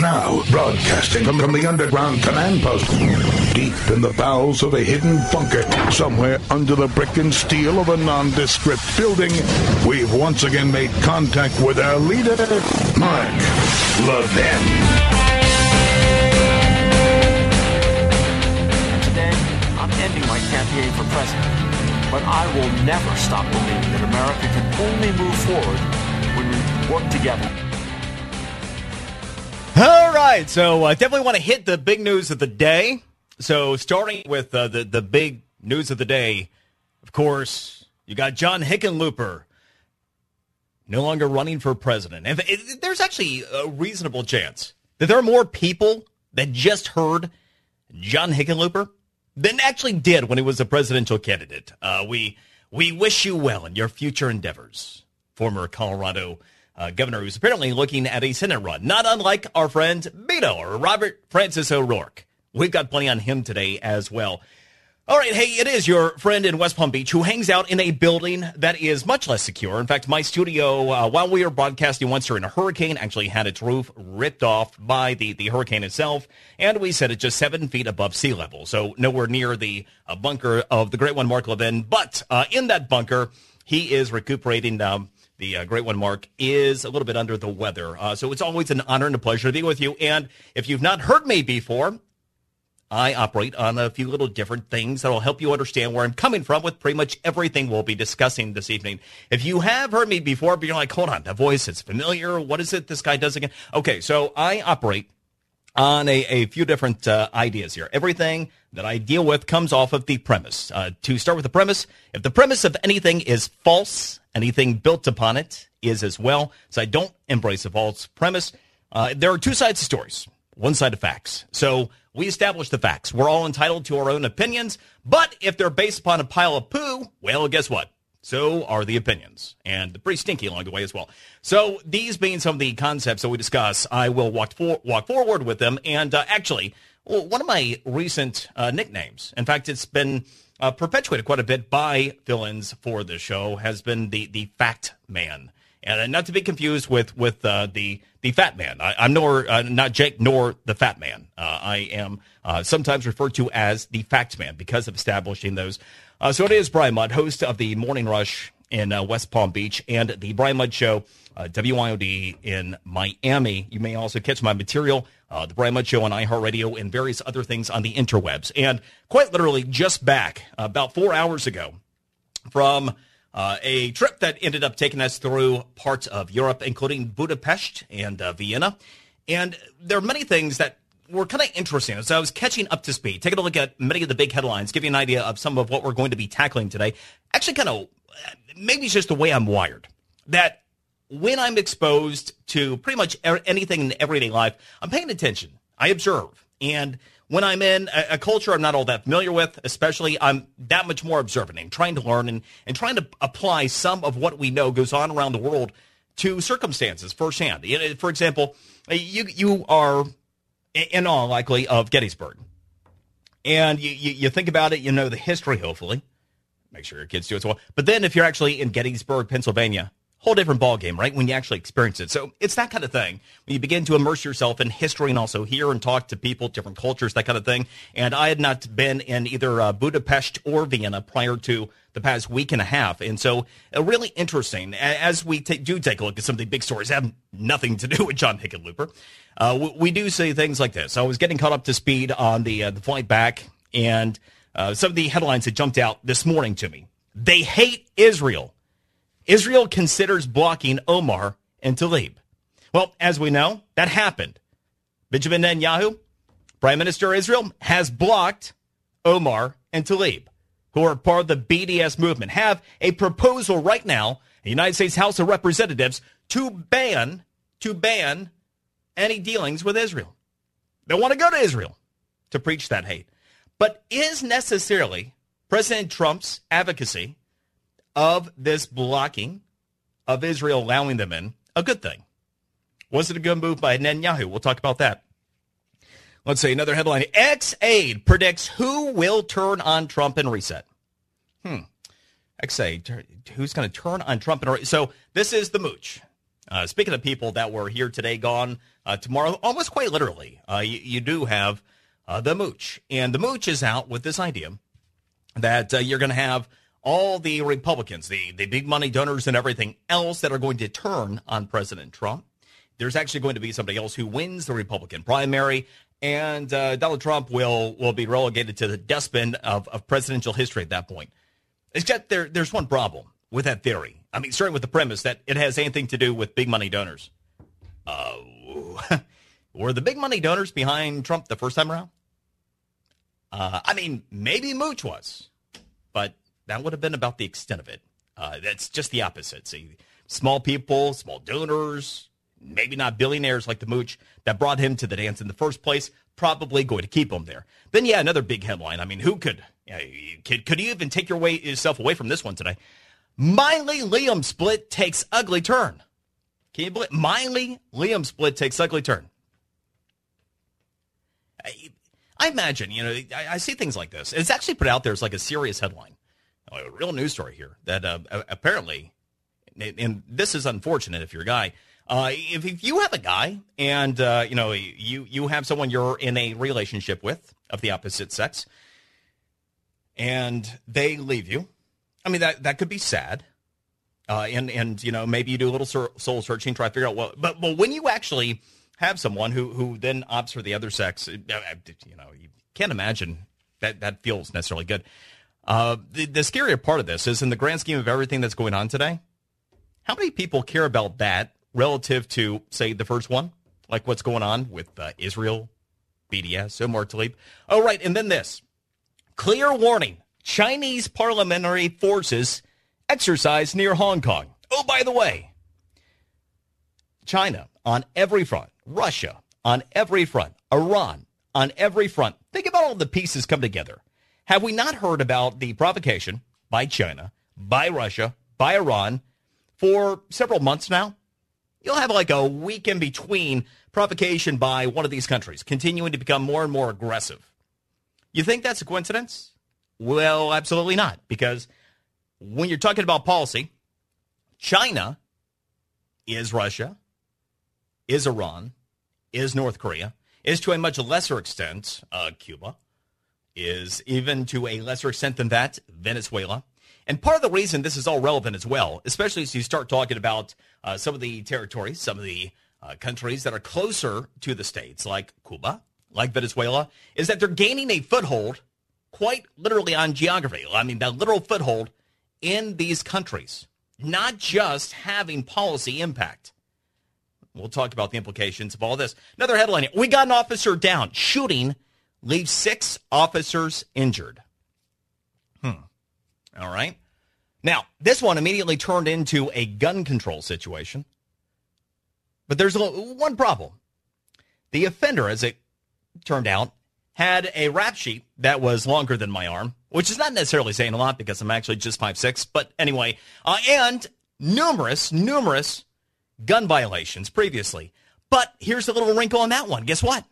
Now, broadcasting from, from the underground command post, deep in the bowels of a hidden bunker, somewhere under the brick and steel of a nondescript building, we've once again made contact with our leader, Mark Levin. Today, I'm ending my campaign for president, but I will never stop believing that America can only move forward when we work together. All right, so uh, definitely want to hit the big news of the day. So starting with uh, the the big news of the day, of course, you got John Hickenlooper no longer running for president. And there's actually a reasonable chance that there are more people that just heard John Hickenlooper than actually did when he was a presidential candidate. Uh, we we wish you well in your future endeavors, former Colorado uh, governor who's apparently looking at a Senate run, not unlike our friend Beto or Robert Francis O'Rourke. We've got plenty on him today as well. All right, hey, it is your friend in West Palm Beach who hangs out in a building that is much less secure. In fact, my studio, uh, while we were broadcasting once during a hurricane, actually had its roof ripped off by the, the hurricane itself, and we set it just seven feet above sea level, so nowhere near the uh, bunker of the Great One Mark Levin. But uh, in that bunker, he is recuperating. Um, the uh, great one, Mark, is a little bit under the weather. Uh, so it's always an honor and a pleasure to be with you. And if you've not heard me before, I operate on a few little different things that will help you understand where I'm coming from with pretty much everything we'll be discussing this evening. If you have heard me before, but you're like, hold on, that voice is familiar. What is it this guy does again? Okay, so I operate on a, a few different uh, ideas here. Everything that I deal with comes off of the premise. Uh, to start with the premise, if the premise of anything is false, anything built upon it is as well. So I don't embrace a false premise. Uh, there are two sides to stories, one side of facts. So we establish the facts. We're all entitled to our own opinions, but if they're based upon a pile of poo, well, guess what? So are the opinions, and pretty stinky along the way as well. So these being some of the concepts that we discuss, I will walk for, walk forward with them. And uh, actually, well, one of my recent uh, nicknames, in fact, it's been uh, perpetuated quite a bit by fill-ins for the show, has been the the Fact Man, and uh, not to be confused with with uh, the the Fat Man. I, am nor uh, not Jake nor the Fat Man. I am sometimes referred to as the Fact Man because of establishing those. Uh, so it is Brian Mudd, host of the Morning Rush in uh, West Palm Beach and the Brian Mudd Show, uh, WIOD in Miami. You may also catch my material, uh, the Brian Mudd Show on iHeartRadio and various other things on the interwebs. And quite literally just back about four hours ago from uh, a trip that ended up taking us through parts of Europe, including Budapest and uh, Vienna. And there are many things that were kind of interesting. So I was catching up to speed, taking a look at many of the big headlines, give you an idea of some of what we're going to be tackling today. Actually, kind of maybe it's just the way I'm wired. That when I'm exposed to pretty much anything in everyday life, I'm paying attention. I observe. And when I'm in a, a, culture I'm not all that familiar with, especially, I'm that much more observant and trying to learn and, and trying to apply some of what we know goes on around the world to circumstances firsthand. For example, you you are in all likely of Gettysburg. And you, you, you, think about it, you know the history, hopefully. Make sure your kids do as well. But then if you're actually in Gettysburg, Pennsylvania, whole different ball game, right? When you actually experience it. So it's that kind of thing. When you begin to immerse yourself in history and also hear and talk to people, different cultures, that kind of thing. And I had not been in either uh, Budapest or Vienna prior to the past week and a half. And so uh, really interesting as we t- do take a look at some of the big stories have nothing to do with John Hickenlooper. Uh, we, we, do say things like this. I was getting caught up to speed on the, uh, the flight back and uh, some of the headlines that jumped out this morning to me. They hate Israel Israel considers blocking Omar and Tlaib. Well, as we know, that happened. Benjamin Netanyahu, Prime Minister of Israel, has blocked Omar and Tlaib, who are part of the BDS movement, have a proposal right now, the United States House of Representatives, to ban to ban any dealings with Israel. They want to go to Israel to preach that hate. But is necessarily President Trump's advocacy of this blocking of Israel allowing them in a good thing? Was it a good move by Netanyahu? We'll talk about that. Let's see another headline. X aide predicts who will turn on Trump and reset. Hmm. X aide, who's going to turn on Trump and reset? So this is the mooch. Uh, speaking of people that were here today, gone uh, tomorrow, almost quite literally, uh, you, you, do have uh, the mooch. And the mooch is out with this idea that uh, you're going to have all the Republicans, the, the big money donors and everything else that are going to turn on President Trump. There's actually going to be somebody else who wins the Republican primary, and uh, Donald Trump will will be relegated to the dustbin of, of presidential history at that point. Except there, there's one problem with that theory. I mean, starting with the premise that it has anything to do with big money donors. Uh, were the big money donors behind Trump the first time around? Uh, I mean, maybe Mooch was, but that would have been about the extent of it. Uh, that's just the opposite. See, small people, small donors, maybe not billionaires like the Mooch that brought him to the dance in the first place, probably going to keep him there. Then, yeah, another big headline. I mean, who could, could, could you even take your way, yourself away from this one today? Miley Liam split takes ugly turn. Can you believe Miley Liam split takes ugly turn? I, I imagine, you know, I, I, see things like this. It's actually put out there as like a serious headline, a real news story here that uh, apparently, and this is unfortunate if you're a guy. Uh, if, if you have a guy and uh, you know you you have someone you're in a relationship with of the opposite sex, and they leave you, I mean that that could be sad. Uh, and and you know maybe you do a little soul searching, try to figure out what. But but when you actually have someone who who then opts for the other sex, uh, you know you can't imagine that that feels necessarily good. Uh, the, the scarier part of this is in the grand scheme of everything that's going on today, how many people care about that relative to say the first one, like what's going on with uh, Israel, BDS, Omar Tlaib. Oh right, and then this clear warning: Chinese parliamentary forces exercise near Hong Kong. Oh, by the way, China on every front, Russia on every front, Iran on every front. Think about all the pieces come together. Have we not heard about the provocation by China, by Russia, by Iran for several months now? You'll have like a week in between provocation by one of these countries, continuing to become more and more aggressive. You think that's a coincidence? Well, absolutely not, because when you're talking about policy, China is Russia, is Iran, is North Korea, is to a much lesser extent uh, Cuba, is even to a lesser extent than that Venezuela. And part of the reason this is all relevant as well, especially as you start talking about uh, some of the territories, some of the uh, countries that are closer to the states, like Cuba, like Venezuela, is that they're gaining a foothold quite literally on geography. I mean, that literal foothold in these countries, not just having policy impact. We'll talk about the implications of all this. Another headline We got an officer down. Shooting leaves six officers injured. Hmm. All right. Now, this one immediately turned into a gun control situation. But there's one problem. The offender, as it turned out, had a rap sheet that was longer than my arm, which is not necessarily saying a lot because I'm actually just five six. But anyway, uh, and numerous, numerous gun violations previously. But here's a little wrinkle on that one. Guess what?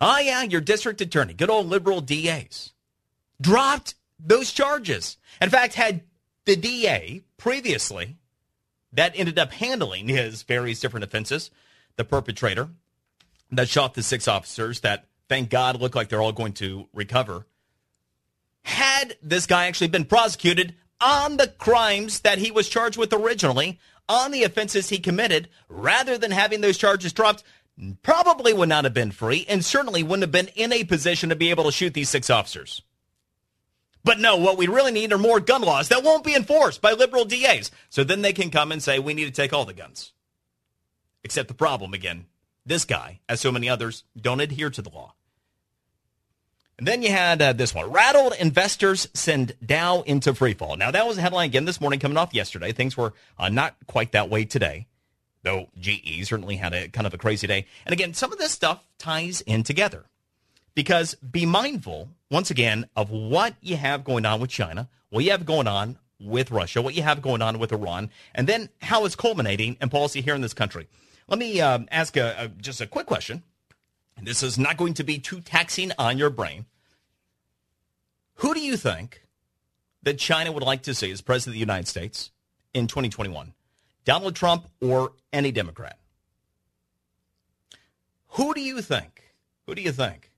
Oh, yeah, your district attorney, good old liberal DAs, dropped those charges. In fact, had the DA previously that ended up handling his various different offenses, the perpetrator that shot the six officers that thank God look like they're all going to recover. Had this guy actually been prosecuted on the crimes that he was charged with originally, on the offenses he committed, rather than having those charges dropped, probably would not have been free and certainly wouldn't have been in a position to be able to shoot these six officers. But no, what we really need are more gun laws that won't be enforced by liberal DAs. So then they can come and say, we need to take all the guns. Except the problem again, this guy, as so many others, don't adhere to the law. And then you had uh, this one. Rattled investors send Dow into freefall. Now, that was a headline again this morning coming off yesterday. Things were uh, not quite that way today, though GE certainly had a kind of a crazy day. And again, some of this stuff ties in together Because be mindful, once again, of what you have going on with China, what you have going on with Russia, what you have going on with Iran, and then how it's culminating in policy here in this country. Let me um, ask a, a, just a quick question. This is not going to be too taxing on your brain. Who do you think that China would like to see as president of the United States in 2021? Donald Trump or any Democrat? Who do you think? Who do you think?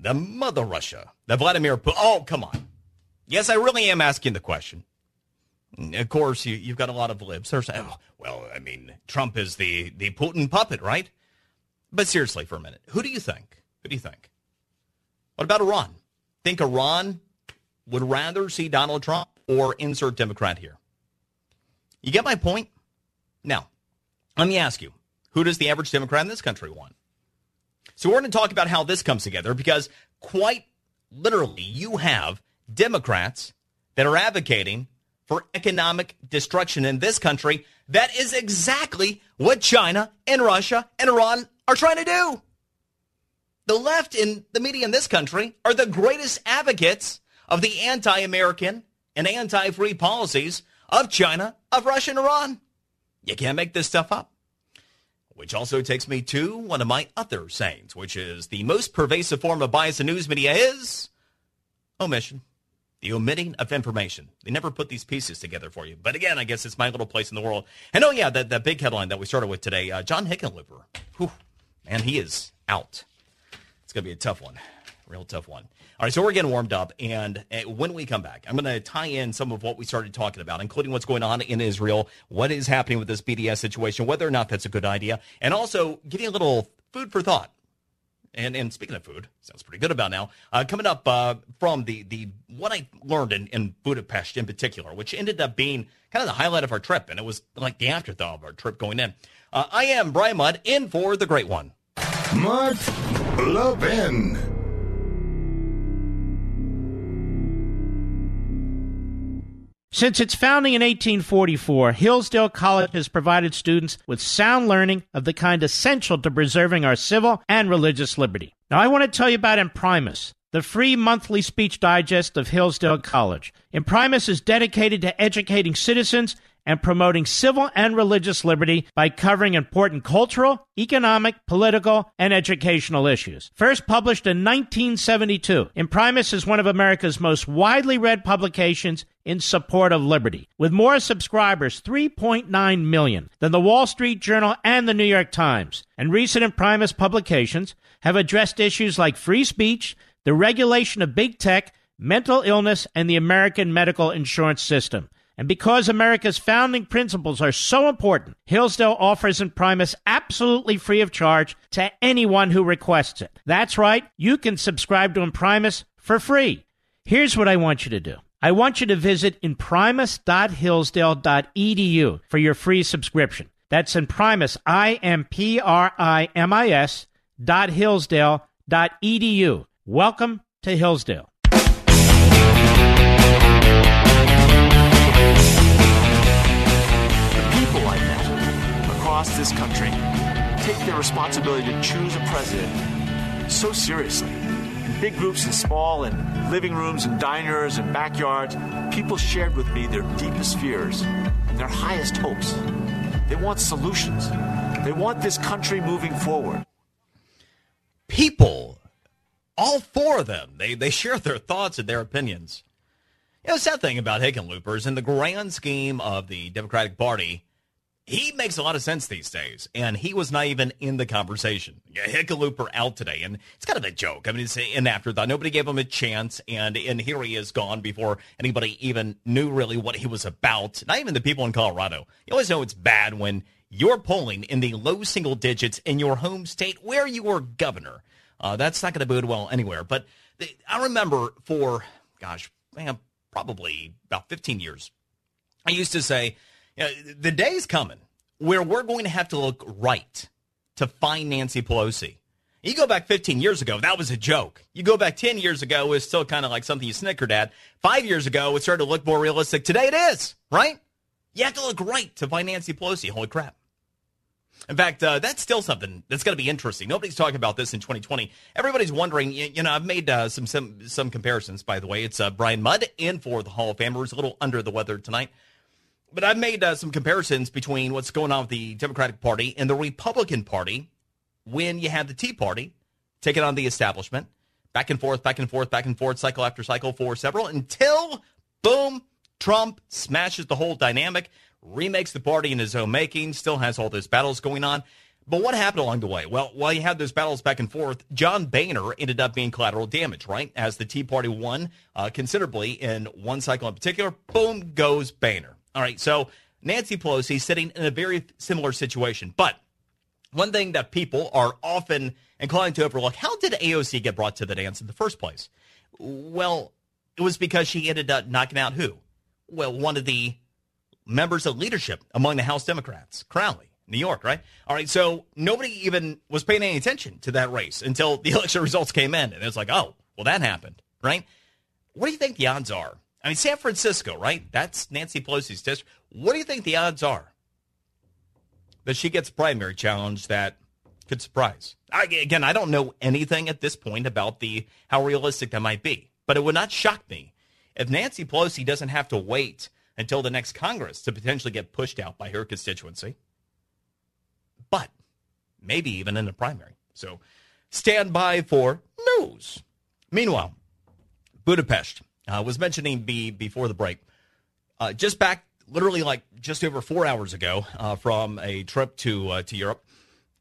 The mother Russia, the Vladimir Putin. Oh, come on. Yes, I really am asking the question. Of course, you, have got a lot of libs. They're oh, well, I mean, Trump is the, the Putin puppet, right? But seriously, for a minute, who do you think? Who do you think? What about Iran? Think Iran would rather see Donald Trump or insert Democrat here? You get my point? Now, let me ask you who does the average Democrat in this country want? So we're going to talk about how this comes together because quite literally, you have Democrats that are advocating for economic destruction in this country. That is exactly what China and Russia and Iran are trying to do. The left in the media in this country are the greatest advocates of the anti American and anti free policies of China, of Russia, and Iran. You can't make this stuff up. Which also takes me to one of my other sayings, which is the most pervasive form of bias in news media is omission the omitting of information. They never put these pieces together for you. But again, I guess it's my little place in the world. And oh, yeah, that, that big headline that we started with today uh, John Hickenlooper. Whew, man, he is out. It's going to be a tough one. Real tough one. All right, so we're getting warmed up. And uh, when we come back, I'm going to tie in some of what we started talking about, including what's going on in Israel, what is happening with this BDS situation, whether or not that's a good idea, and also you a little food for thought and and speaking of food, sounds pretty good about now. Uh, coming up uh, from the the what I learned in, in Budapest in particular, which ended up being kind of the highlight of our trip, and it was like the afterthought of our trip going in. Uh, I am Brian Mudd in for the great one. Mark Levin. Since its founding in 1844, Hillsdale College has provided students with sound learning of the kind essential to preserving our civil and religious liberty. Now, I want to tell you about Imprimis, the free monthly speech digest of Hillsdale College. Imprimis is dedicated to educating citizens and promoting civil and religious liberty by covering important cultural, economic, political, and educational issues. First published in 1972, Imprimis is one of America's most widely read publications in support of liberty, with more subscribers, 3.9 million, than the Wall Street Journal and the New York Times. And recent Imprimis publications have addressed issues like free speech, the regulation of big tech, mental illness, and the American medical insurance system. And because America's founding principles are so important, Hillsdale offers Imprimis absolutely free of charge to anyone who requests it. That's right, you can subscribe to Imprimis for free. Here's what I want you to do. I want you to visit imprimis.hillsdale.edu for your free subscription. That's Imprimis, I-M-P-R-I-M-I-S dot Hillsdale dot edu. Welcome to Hillsdale. The people I met across this country take their responsibility to choose a president so seriously. Big groups and small, in living rooms and diners and backyards, people shared with me their deepest fears and their highest hopes. They want solutions. They want this country moving forward. People, all four of them, they, they share their thoughts and their opinions. You know, the sad thing about Hickenloopers, in the grand scheme of the Democratic Party, he makes a lot of sense these days, and he was not even in the conversation. Hickenlooper out today, and it's kind of a joke. I mean, it's an afterthought. Nobody gave him a chance, and and here he is gone before anybody even knew really what he was about. Not even the people in Colorado. You always know it's bad when you're polling in the low single digits in your home state where you were governor. Uh, that's not going to bode well anywhere. But the, I remember for, gosh, man, probably about 15 years, I used to say know, the day's coming where we're going to have to look right to find Nancy Pelosi. You go back 15 years ago, that was a joke. You go back 10 years ago, it was still kind of like something you snickered at. Five years ago, it started to look more realistic. Today it is, right? You have to look right to find Nancy Pelosi. Holy crap. In fact, uh, that's still something that's going to be interesting. Nobody's talking about this in 2020. Everybody's wondering. You, you know, I've made uh, some some some comparisons. By the way, it's uh, Brian Mudd in for the Hall of Fame. Who's a little under the weather tonight, but I've made uh, some comparisons between what's going on with the Democratic Party and the Republican Party when you have the Tea Party taking on the establishment, back and forth, back and forth, back and forth, cycle after cycle for several until boom, Trump smashes the whole dynamic remakes the party in his own making, still has all those battles going on. But what happened along the way? Well, while you had those battles back and forth, John Boehner ended up being collateral damage, right? As the Tea Party won uh, considerably in one cycle in particular, boom goes Boehner. All right, so Nancy Pelosi is sitting in a very similar situation. But one thing that people are often inclined to overlook how did AOC get brought to the dance in the first place? Well, it was because she ended up knocking out who? Well, one of the members of leadership among the House Democrats, Crowley, New York, right? All right, so nobody even was paying any attention to that race until the election results came in, and it was like, oh, well, that happened, right? What do you think the odds are? I mean, San Francisco, right? That's Nancy Pelosi's district. What do you think the odds are that she gets a primary challenge that could surprise? I, again, I don't know anything at this point about the how realistic that might be, but it would not shock me if Nancy Pelosi doesn't have to wait until the next Congress to potentially get pushed out by her constituency. But maybe even in the primary. So stand by for news. Meanwhile, Budapest uh, was mentioning be, before the break, uh, just back literally like just over four hours ago uh, from a trip to to Europe.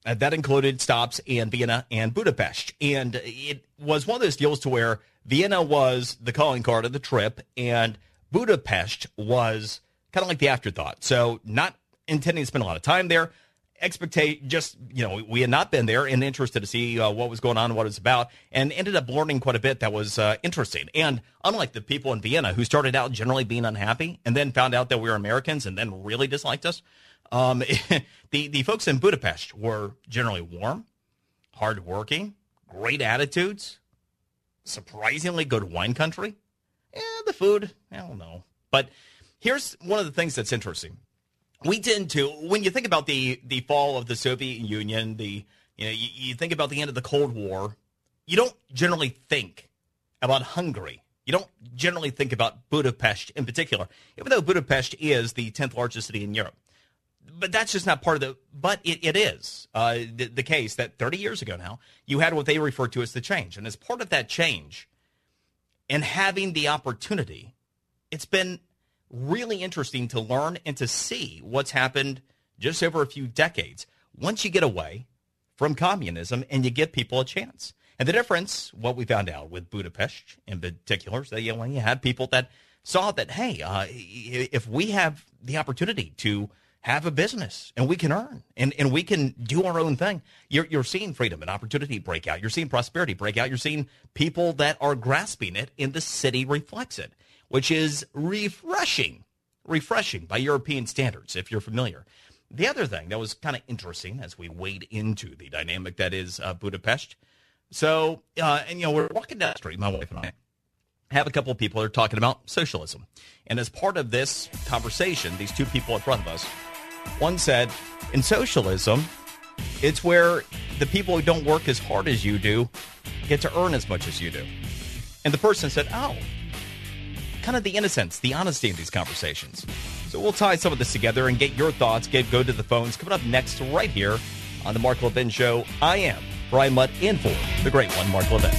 That included stops in Vienna and Budapest, and it was one of those deals to where Vienna was the calling card of the trip, and Budapest was kind of like the afterthought. So not intending to spend a lot of time there. Expectate just you know we had not been there and interested to see uh, what was going on, what it was about, and ended up learning quite a bit that was uh, interesting. And unlike the people in Vienna who started out generally being unhappy and then found out that we were Americans and then really disliked us, um, the the folks in Budapest were generally warm, hardworking, great attitudes, surprisingly good wine country eh, the food, I don't know. But here's one of the things that's interesting. We tend to, when you think about the the fall of the Soviet Union, the you know, you, you think about the end of the Cold War, you don't generally think about Hungary. You don't generally think about Budapest in particular, even though Budapest is the 10th largest city in Europe. But that's just not part of the. But it, it is uh, the, the case that 30 years ago now, you had what they refer to as the change. And as part of that change, and having the opportunity, it's been really interesting to learn and to see what's happened just over a few decades once you get away from communism and you give people a chance. And the difference, what we found out with Budapest in particular, is that you, know, you had people that saw that, hey, uh, if we have the opportunity to have a business and we can earn and, and we can do our own thing. You're, you're seeing freedom and opportunity break out. You're seeing prosperity break out. You're seeing people that are grasping it and the city reflects it, which is refreshing, refreshing by European standards, if you're familiar. The other thing that was kind of interesting as we wade into the dynamic that is uh, Budapest. So, uh, and you know, we're walking down the street, my wife and I have a couple of people that are talking about socialism. And as part of this conversation, these two people in front of us one said, in socialism, it's where the people who don't work as hard as you do get to earn as much as you do. And the person said, oh, kind of the innocence, the honesty in these conversations. So we'll tie some of this together and get your thoughts. Get go to the phones. Coming up next, right here on the Mark Levin Show. I am Brian Mudd in for the great one, Mark Levin.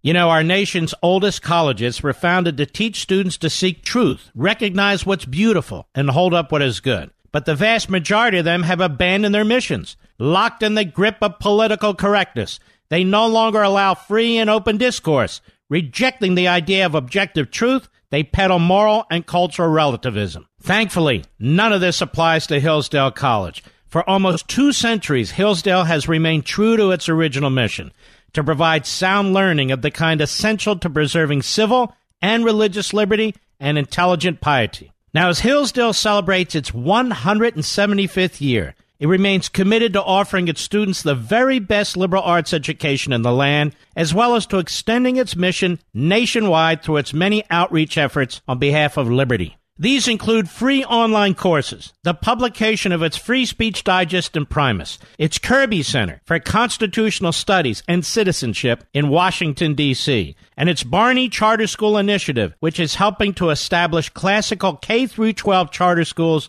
You know, our nation's oldest colleges were founded to teach students to seek truth, recognize what's beautiful, and hold up what is good. But the vast majority of them have abandoned their missions, locked in the grip of political correctness. They no longer allow free and open discourse. Rejecting the idea of objective truth, they peddle moral and cultural relativism. Thankfully, none of this applies to Hillsdale College. For almost two centuries, Hillsdale has remained true to its original mission to provide sound learning of the kind essential to preserving civil and religious liberty and intelligent piety. Now, as Hillsdale celebrates its 175th year, it remains committed to offering its students the very best liberal arts education in the land, as well as to extending its mission nationwide through its many outreach efforts on behalf of liberty. These include free online courses, the publication of its Free Speech Digest Imprimis, its Kirby Center for Constitutional Studies and Citizenship in Washington, D.C., and its Barney Charter School Initiative, which is helping to establish classical K 12 charter schools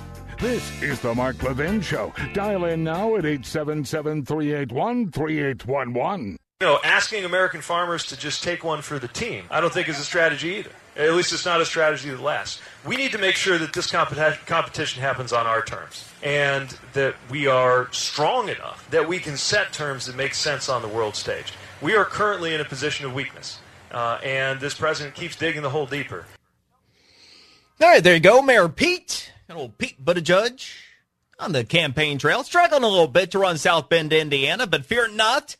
This is the Mark Levin Show. Dial in now at 877 381 3811. You know, asking American farmers to just take one for the team, I don't think is a strategy either. At least it's not a strategy that lasts. We need to make sure that this competi- competition happens on our terms and that we are strong enough that we can set terms that make sense on the world stage. We are currently in a position of weakness, uh, and this president keeps digging the hole deeper. All right, there you go, Mayor Pete, an old Pete Buttigieg on the campaign trail, struggling a little bit to run South Bend, Indiana, but fear not,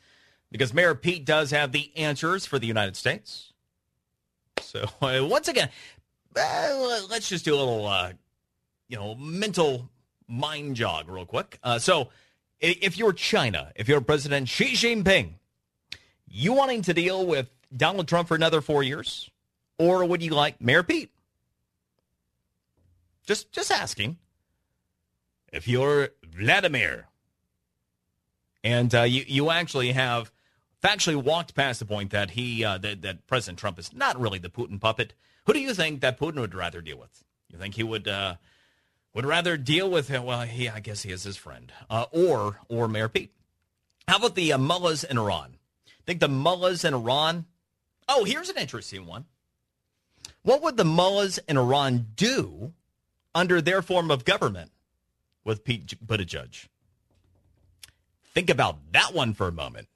because Mayor Pete does have the answers for the United States. So uh, once again, uh, let's just do a little, uh, you know, mental mind jog real quick. Uh, so if you're China, if you're President Xi Jinping, you wanting to deal with Donald Trump for another four years, or would you like Mayor Pete? Just, just asking. If you're Vladimir, and uh, you you actually have factually walked past the point that he uh, that, that President Trump is not really the Putin puppet. Who do you think that Putin would rather deal with? You think he would uh, would rather deal with him? Well, he I guess he is his friend, uh, or or Mayor Pete. How about the uh, mullahs in Iran? Think the mullahs in Iran? Oh, here's an interesting one. What would the mullahs in Iran do under their form of government with Pete Buttigieg? Think about that one for a moment.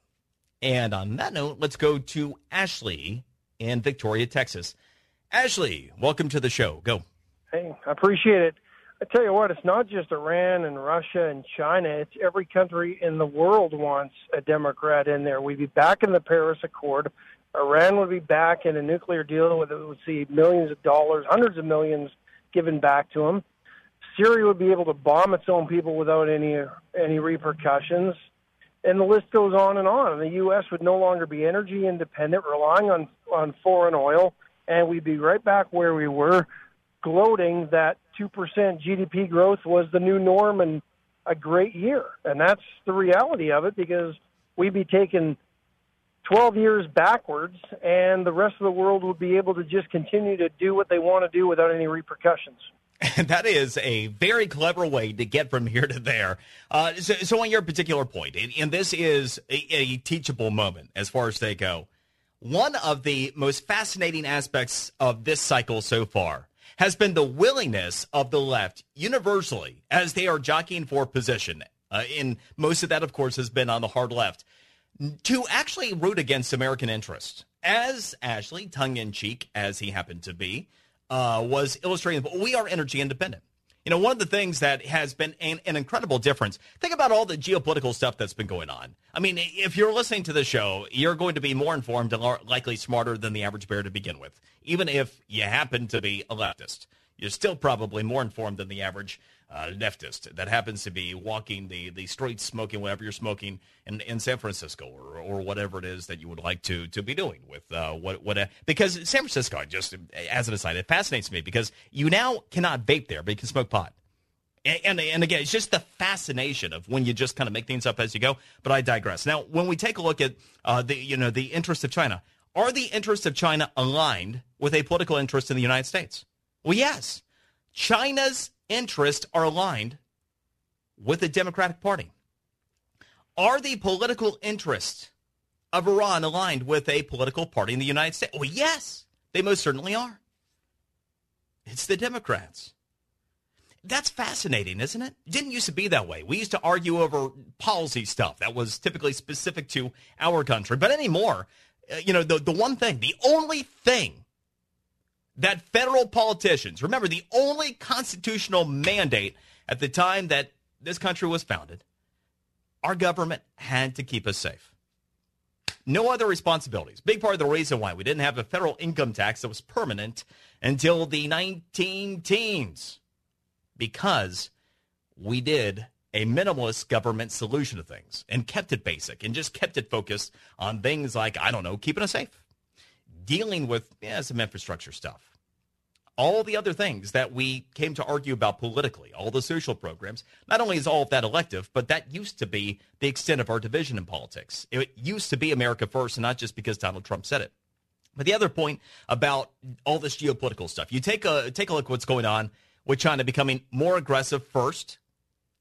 And on that note, let's go to Ashley in Victoria, Texas. Ashley, welcome to the show. Go. Hey, I appreciate it. I tell you what, it's not just Iran and Russia and China. It's every country in the world wants a Democrat in there. We'd be back in the Paris Accord. Iran would be back in a nuclear deal with it would see millions of dollars, hundreds of millions given back to them. Syria would be able to bomb its own people without any any repercussions and the list goes on and on. And the U.S. would no longer be energy independent, relying on on foreign oil, and we'd be right back where we were, gloating that two percent GDP growth was the new norm and a great year. And that's the reality of it because we'd be taking 12 years backwards, and the rest of the world would be able to just continue to do what they want to do without any repercussions. That is a very clever way to get from here to there. Uh, so, so, on your particular point, and, and this is a, a, teachable moment as far as they go, one of the most fascinating aspects of this cycle so far has been the willingness of the left universally as they are jockeying for position. Uh, and most of that, of course, has been on the hard left to actually root against American interests. As Ashley, tongue in cheek as he happened to be, uh, was illustrating that we are energy independent. You know, one of the things that has been an, an, incredible difference, think about all the geopolitical stuff that's been going on. I mean, if you're listening to the show, you're going to be more informed and likely smarter than the average bear to begin with. Even if you happen to be a leftist, you're still probably more informed than the average uh, leftist that happens to be walking the, the streets smoking whatever you're smoking in, in San Francisco or, or whatever it is that you would like to, to be doing with uh, what what uh, because San Francisco just as an aside it fascinates me because you now cannot vape there but you can smoke pot. And, and, and again, it's just the fascination of when you just kind of make things up as you go. But I digress. Now, when we take a look at uh, the you know the interests of China, are the interests of China aligned with a political interest in the United States? Well, yes. China's interests are aligned with the Democratic Party. Are the political interests of Iran aligned with a political party in the United States? Well, yes, they most certainly are. It's the Democrats. That's fascinating, isn't it? Didn't used to be that way. We used to argue over policy stuff that was typically specific to our country. But anymore, uh, you know, the, the one thing, the only thing that federal politicians, remember the only constitutional mandate at the time that this country was founded, our government had to keep us safe. No other responsibilities. Big part of the reason why we didn't have a federal income tax that was permanent until the 19 teens. Because we did a minimalist government solution to things and kept it basic and just kept it focused on things like, I don't know, keeping us safe, dealing with yeah, some infrastructure stuff, all the other things that we came to argue about politically, all the social programs. Not only is all of that elective, but that used to be the extent of our division in politics. It used to be America first, and not just because Donald Trump said it. But the other point about all this geopolitical stuff, you take a take a look what's going on with China becoming more aggressive first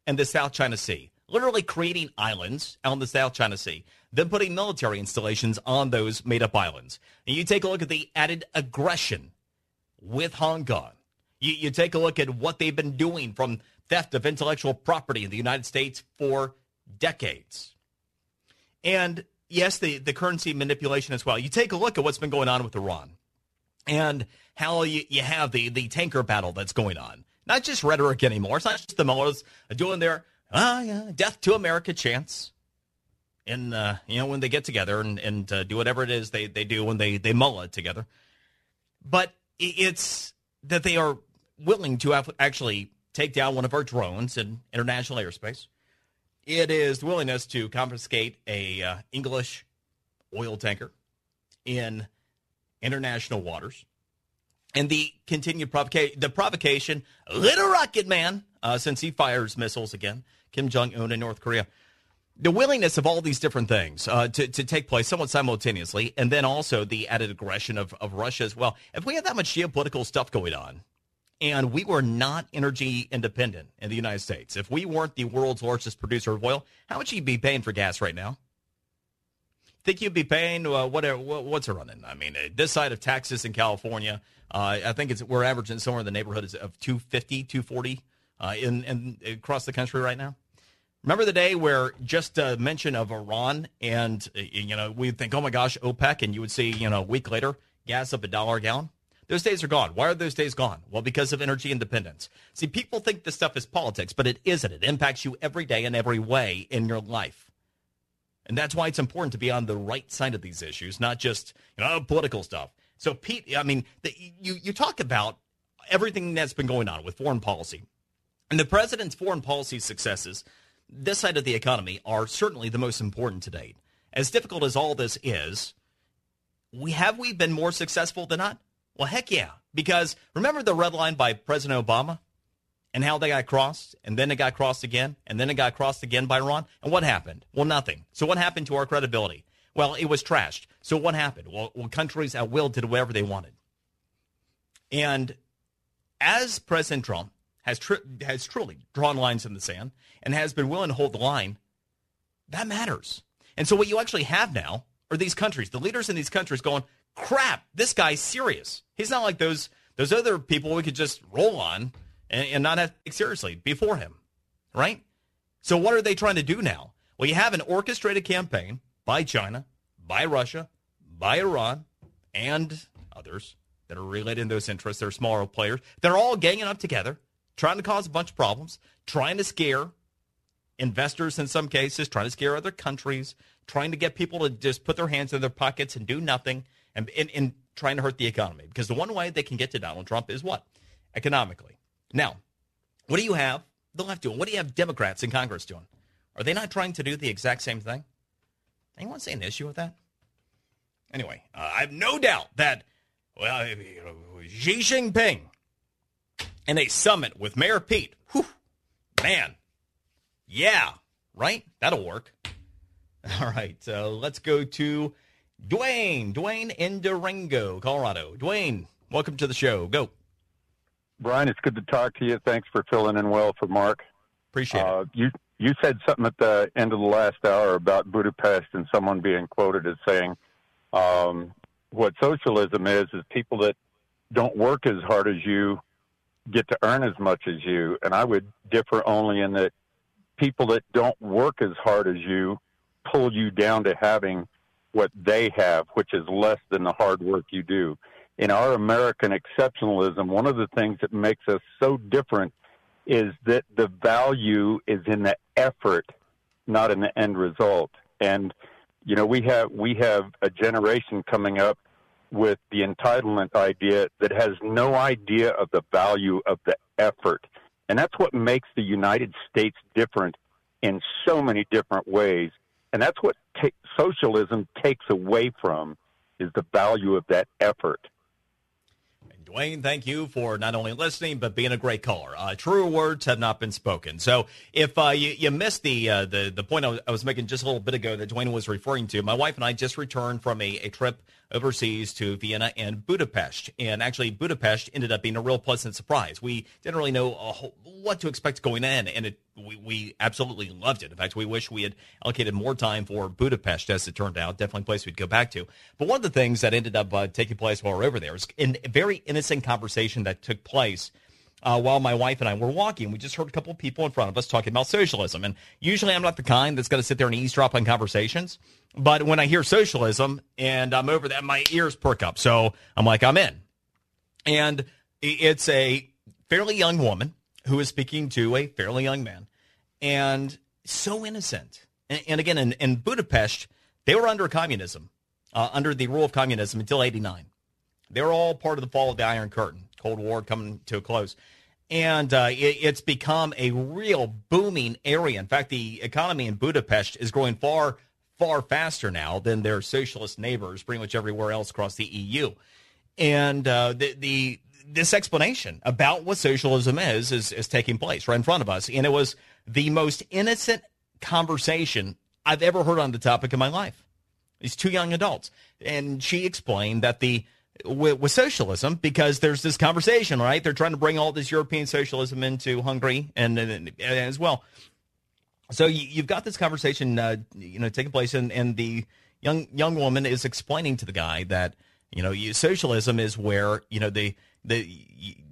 in the South China Sea, literally creating islands out in the South China Sea, then putting military installations on those made up islands. And you take a look at the added aggression with Hong Kong. You, you take a look at what they've been doing from theft of intellectual property in the United States for decades. And yes, the, the currency manipulation as well. You take a look at what's been going on with Iran and how you, you have the, the tanker battle that's going on. Not just rhetoric anymore. It's not just the mullahs doing their, ah, yeah, death to America chants. And, uh, you know, when they get together and, and uh, do whatever it is they, they do when they, they mullah together. But it's that they are willing to actually take down one of our drones in international airspace. It is the willingness to confiscate a uh, English oil tanker in international waters, and the continued provocation. The provocation, little rocket man, uh, since he fires missiles again, Kim Jong Un in North Korea. The willingness of all these different things uh, to, to take place somewhat simultaneously, and then also the added aggression of, of Russia as well. If we had that much geopolitical stuff going on, and we were not energy independent in the United States, if we weren't the world's largest producer of oil, how much you'd be paying for gas right now? Think you'd be paying uh, whatever? What's it running? I mean, uh, this side of Texas and California, uh, I think it's we're averaging somewhere in the neighborhood of 250, 240 uh, in, in across the country right now. Remember the day where just a mention of Iran and, uh, you know, we'd think, oh my gosh, OPEC, and you would see, you know, a week later, gas up a dollar a gallon? Those days are gone. Why are those days gone? Well, because of energy independence. See, people think this stuff is politics, but it isn't. It impacts you every day in every way in your life. And that's why it's important to be on the right side of these issues, not just, you know, political stuff. So, Pete, I mean, the, you, you talk about everything that's been going on with foreign policy. And the president's foreign policy successes this side of the economy are certainly the most important to date. As difficult as all this is, we have we been more successful than not? Well, heck yeah. Because remember the red line by President Obama and how they got crossed, and then it got crossed again, and then it got crossed again by Iran? And what happened? Well, nothing. So what happened to our credibility? Well, it was trashed. So what happened? Well, well countries at will did whatever they wanted. And as President Trump has tr- has truly drawn lines in the sand and has been willing to hold the line, that matters. And so what you actually have now are these countries, the leaders in these countries going, crap, this guy's serious. He's not like those those other people we could just roll on and, and not have to take seriously before him, right? So what are they trying to do now? Well, you have an orchestrated campaign by China, by Russia, by Iran, and others that are related in those interests. They're smaller players. They're all ganging up together trying to cause a bunch of problems, trying to scare investors in some cases, trying to scare other countries, trying to get people to just put their hands in their pockets and do nothing, and, and, and trying to hurt the economy. Because the one way they can get to Donald Trump is what? Economically. Now, what do you have the left doing? What do you have Democrats in Congress doing? Are they not trying to do the exact same thing? Anyone see an issue with that? Anyway, uh, I have no doubt that well, Xi Jinping and a summit with Mayor Pete. Whew, man, yeah, right? That'll work. All right, uh, let's go to Dwayne. Dwayne in Durango, Colorado. Dwayne, welcome to the show. Go. Brian, it's good to talk to you. Thanks for filling in well for Mark. Appreciate uh, it. You you said something at the end of the last hour about Budapest and someone being quoted as saying, um, "What socialism is is people that don't work as hard as you get to earn as much as you. And I would differ only in that people that don't work as hard as you pull you down to having what they have, which is less than the hard work you do. in our American exceptionalism, one of the things that makes us so different is that the value is in the effort, not in the end result. And you know, we have we have a generation coming up with the entitlement idea that has no idea of the value of the effort. And that's what makes the United States different in so many different ways. And that's what socialism takes away from is the value of that effort. Dwayne, thank you for not only listening but being a great caller. Uh, truer words have not been spoken. So if uh, you, you, missed the, uh, the the point I was, I was, making just a little bit ago that Dwayne was referring to, my wife and I just returned from a, a trip overseas to Vienna and Budapest. And actually, Budapest ended up being a real pleasant surprise. We didn't really know whole, what to expect going in, and it, we, we absolutely loved it. In fact, we wish we had allocated more time for Budapest, as it turned out. Definitely a place we'd go back to. But one of the things that ended up uh, taking place while we are over there was a very innocent conversation that took place uh, while my wife and I were walking. We just heard a couple of people in front of us talking about socialism. And usually I'm not the kind that's going to sit there and eavesdrop on conversations. But when I hear socialism and I'm over that, my ears perk up. So I'm like, I'm in. And it's a fairly young woman who is speaking to a fairly young man and so innocent. And, and again, in, in, Budapest, they were under communism, uh, under the rule of communism until 89. They were all part of the fall of the Iron Curtain, Cold War coming to a close and uh, it, it's become a real booming area. In fact, the economy in Budapest is growing far, far faster now than their socialist neighbors, pretty much everywhere else across the EU. And uh, the, the this explanation about what socialism is, is is taking place right in front of us, and it was the most innocent conversation I've ever heard on the topic in my life. These two young adults, and she explained that the with, with, socialism because there's this conversation, right? They're trying to bring all this European socialism into Hungary and, and, and as well. So you, have got this conversation, uh, you know, taking place, and, and the young young woman is explaining to the guy that you know you, socialism is where you know the the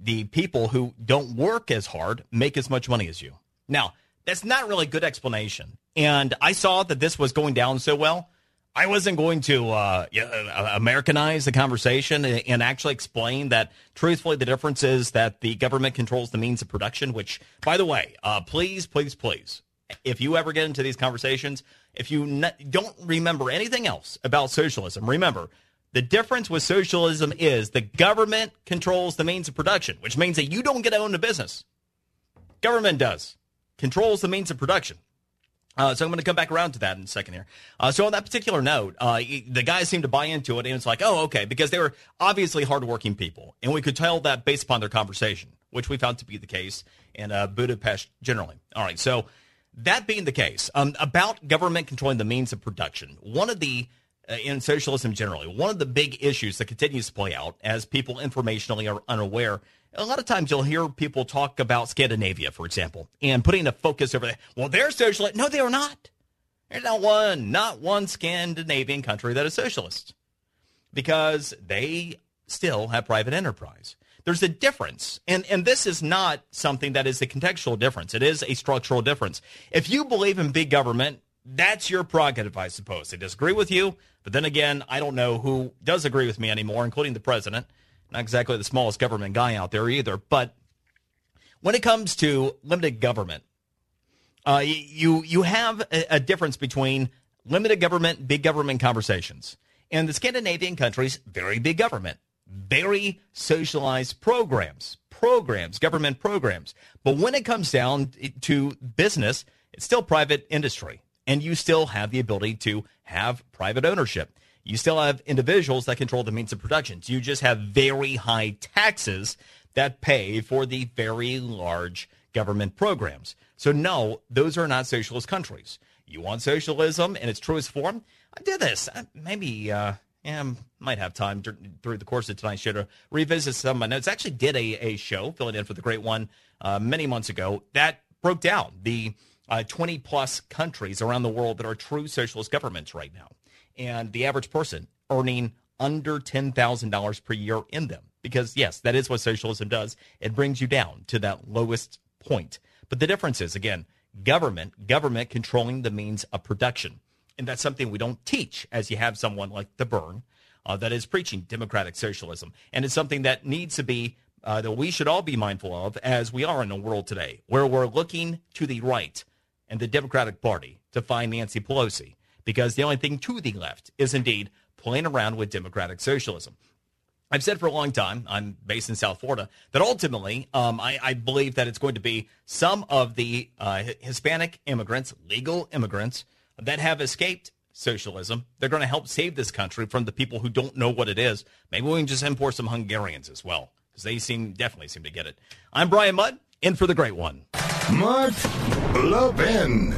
the people who don't work as hard make as much money as you. Now that's not really good explanation, and I saw that this was going down so well I wasn't going to uh, uh, Americanize the conversation and actually explain that, truthfully, the difference is that the government controls the means of production, which, by the way, uh, please, please, please, if you ever get into these conversations, if you don't remember anything else about socialism, remember the difference with socialism is the government controls the means of production, which means that you don't get to own the business. Government does, controls the means of production. Uh, so I'm going to come back around to that in a second here. Uh, so on that particular note, uh, the guys seemed to buy into it, and it's like, oh, okay, because they were obviously hardworking people, and we could tell that based upon their conversation, which we found to be the case in uh, Budapest generally. All right, so that being the case, um, about government controlling the means of production, one of the Uh, in socialism generally, one of the big issues that continues to play out as people informationally are unaware a lot of times you'll hear people talk about Scandinavia, for example, and putting a focus over there. Well, they're socialist. No, they are not. There's not one, not one Scandinavian country that is socialist because they still have private enterprise. There's a difference. And, and this is not something that is a contextual difference. It is a structural difference. If you believe in big government, that's your prerogative, I suppose. They disagree with you. But then again, I don't know who does agree with me anymore, including the president. Not exactly the smallest government guy out there either. But when it comes to limited government, uh, you you have a, a difference between limited government, big government conversations. And the Scandinavian countries, very big government, very socialized programs, programs, government programs. But when it comes down to business, it's still private industry. And you still have the ability to have private ownership. You still have individuals that control the means of production. You just have very high taxes that pay for the very large government programs. So no, those are not socialist countries. You want socialism in its truest form? I did this. Maybe, uh, yeah, might have time through the course of tonight's show to revisit some of my notes. I actually did a, a show, filling in for the great one, uh, many months ago, that broke down the uh, 20 plus countries around the world that are true socialist governments right now and the average person earning under $10,000 per year in them. Because, yes, that is what socialism does. It brings you down to that lowest point. But the difference is, again, government, government controlling the means of production. And that's something we don't teach as you have someone like the Bern uh, that is preaching democratic socialism. And it's something that needs to be, uh, that we should all be mindful of as we are in the world today, where we're looking to the right and the Democratic Party to find Nancy Pelosi, because the only thing to the left is indeed playing around with democratic socialism. I've said for a long time, I'm based in South Florida, that ultimately um, I, I, believe that it's going to be some of the uh, Hispanic immigrants, legal immigrants, that have escaped socialism. They're going to help save this country from the people who don't know what it is. Maybe we can just import some Hungarians as well, because they seem definitely seem to get it. I'm Brian Mudd, in for the great one. Mark Levin.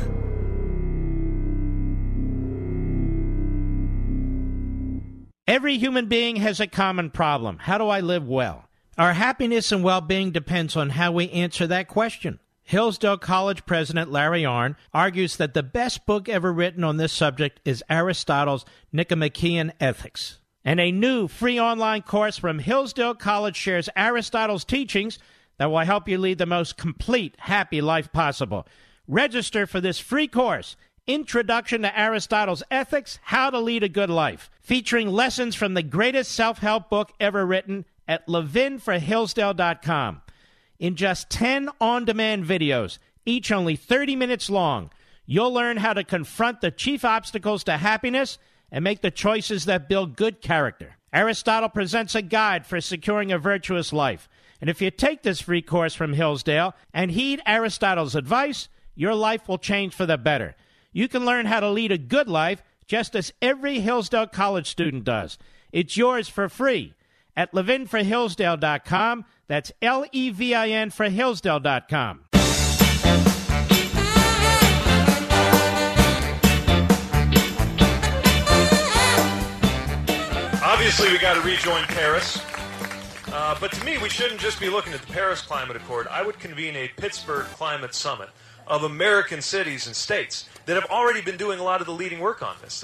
Every human being has a common problem. How do I live well? Our happiness and well being depends on how we answer that question. Hillsdale College president Larry Arnn argues that the best book ever written on this subject is Aristotle's Nicomachean Ethics. And a new free online course from Hillsdale College shares Aristotle's teachings that will help you lead the most complete, happy life possible. Register for this free course Introduction to Aristotle's Ethics How to Lead a Good Life, featuring lessons from the greatest self help book ever written at levinforhillsdale.com. In just 10 on demand videos, each only 30 minutes long, you'll learn how to confront the chief obstacles to happiness and make the choices that build good character. Aristotle presents a guide for securing a virtuous life. And if you take this free course from Hillsdale and heed Aristotle's advice, your life will change for the better. You can learn how to lead a good life just as every Hillsdale College student does. It's yours for free at levinforhillsdale.com. That's L E V I N for Hillsdale.com. Obviously, we got to rejoin Paris. Uh, but to me, we shouldn't just be looking at the Paris Climate Accord. I would convene a Pittsburgh Climate Summit of American cities and states that have already been doing a lot of the leading work on this.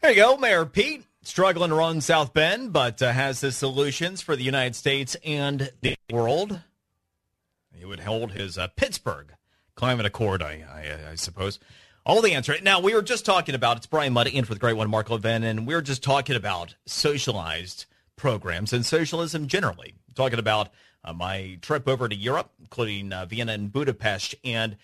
There you go, Mayor Pete. Struggling to run South Bend, but uh, has his solutions for the United States and the world. He would hold his uh, Pittsburgh Climate Accord, I, I, I, suppose. All the answer. Now, we were just talking about, it's Brian Muddy in for the great one, Mark Levin, and we were just talking about socialized programs and socialism generally. Talking about uh, my trip over to Europe, including uh, Vienna and Budapest, and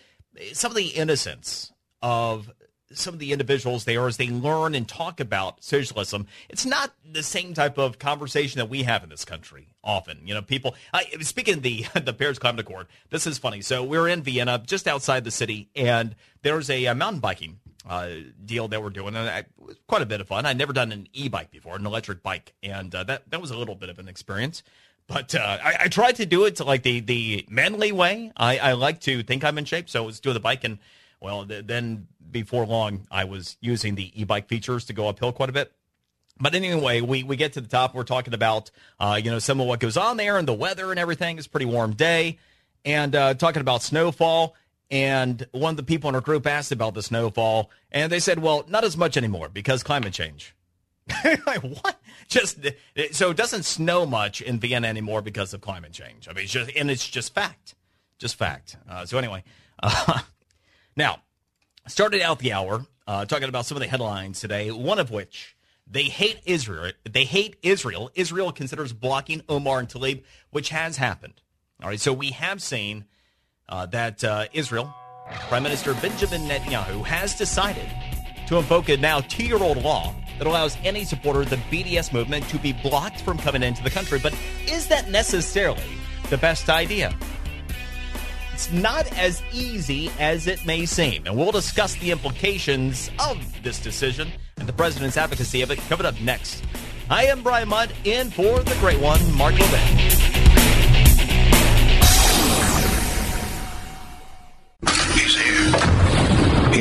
some of the innocence of some of the individuals there as they learn and talk about socialism. It's not the same type of conversation that we have in this country often. You know, people, I, speaking of the, the Paris Climate Accord, this is funny. So we're in Vienna, just outside the city, and there's a, a mountain biking uh, deal that we're doing. And it was quite a bit of fun. I'd never done an e-bike before, an electric bike, and uh, that, that was a little bit of an experience. But uh, I, I, tried to do it to like the the manly way. I, I like to think I'm in shape, so I was doing the bike, and well, th- then before long, I was using the e-bike features to go uphill quite a bit. But anyway, we, we get to the top. We're talking about uh, you know some of what goes on there and the weather and everything. It's pretty warm day, and uh, talking about snowfall. And one of the people in our group asked about the snowfall, and they said, "Well, not as much anymore because climate change." like what? Just so it doesn't snow much in Vienna anymore because of climate change. I mean, it's just and it's just fact, just fact. Uh, so anyway, uh, now started out the hour uh, talking about some of the headlines today. One of which they hate Israel. They hate Israel. Israel considers blocking Omar and Tlaib, which has happened. All right, so we have seen uh, that uh, Israel Prime Minister Benjamin Netanyahu has decided to invoke a now two-year-old law that allows any supporter of the BDS movement to be blocked from coming into the country. But is that necessarily the best idea? It's not as easy as it may seem, and we'll discuss the implications of this decision and the president's advocacy of it coming up next. I am Brian Mudd, in for the great one, Mark Levin.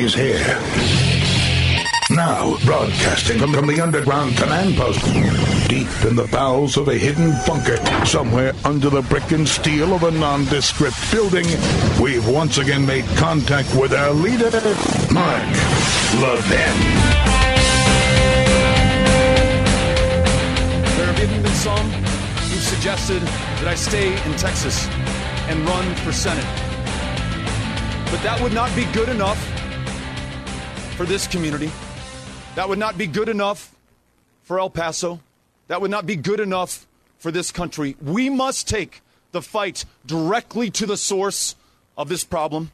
He's here now, broadcasting from, from the underground command post, deep in the bowels of a hidden bunker, somewhere under the brick and steel of a nondescript building, we've once again made contact with our leader, Mark Levin. There have even been some who suggested that I stay in Texas and run for Senate. But that would not be good enough for this community. That would not be good enough for El Paso. That would not be good enough for this country. We must take the fight directly to the source of this problem.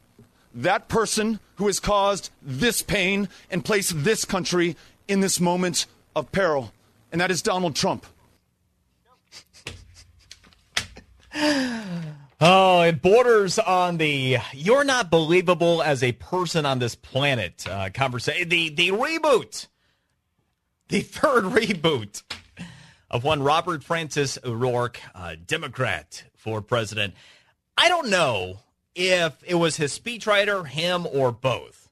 That person who has caused this pain and placed this country in this moment of peril. And that is Donald Trump. Oh, it borders on the "you're not believable as a person on this planet" uh, conversation. The the reboot, the third reboot of one Robert Francis O'Rourke, uh, Democrat for president. I don't know if it was his speechwriter, him, or both.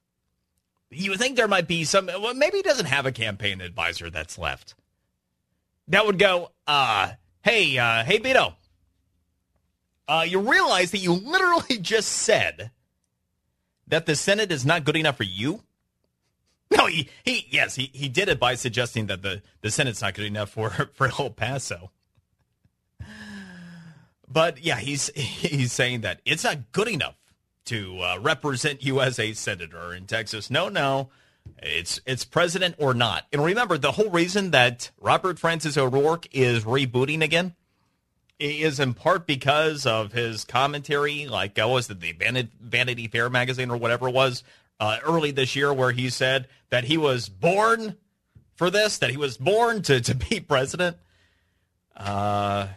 You think there might be some. Well, maybe he doesn't have a campaign advisor that's left. That would go, uh, hey, uh, hey, Beto uh, you realize that you literally just said that the Senate is not good enough for you. No, he, he yes, he, he did it by suggesting that the, the Senate's not good enough for, for El Paso. But yeah, he's he's saying that it's not good enough to uh, represent you as a senator in Texas. No, no, it's it's president or not. And remember, the whole reason that Robert Francis O'Rourke is rebooting again is in part because of his commentary, like uh, was it the Vanity Fair magazine or whatever it was uh, early this year, where he said that he was born for this, that he was born to to be president. Uh,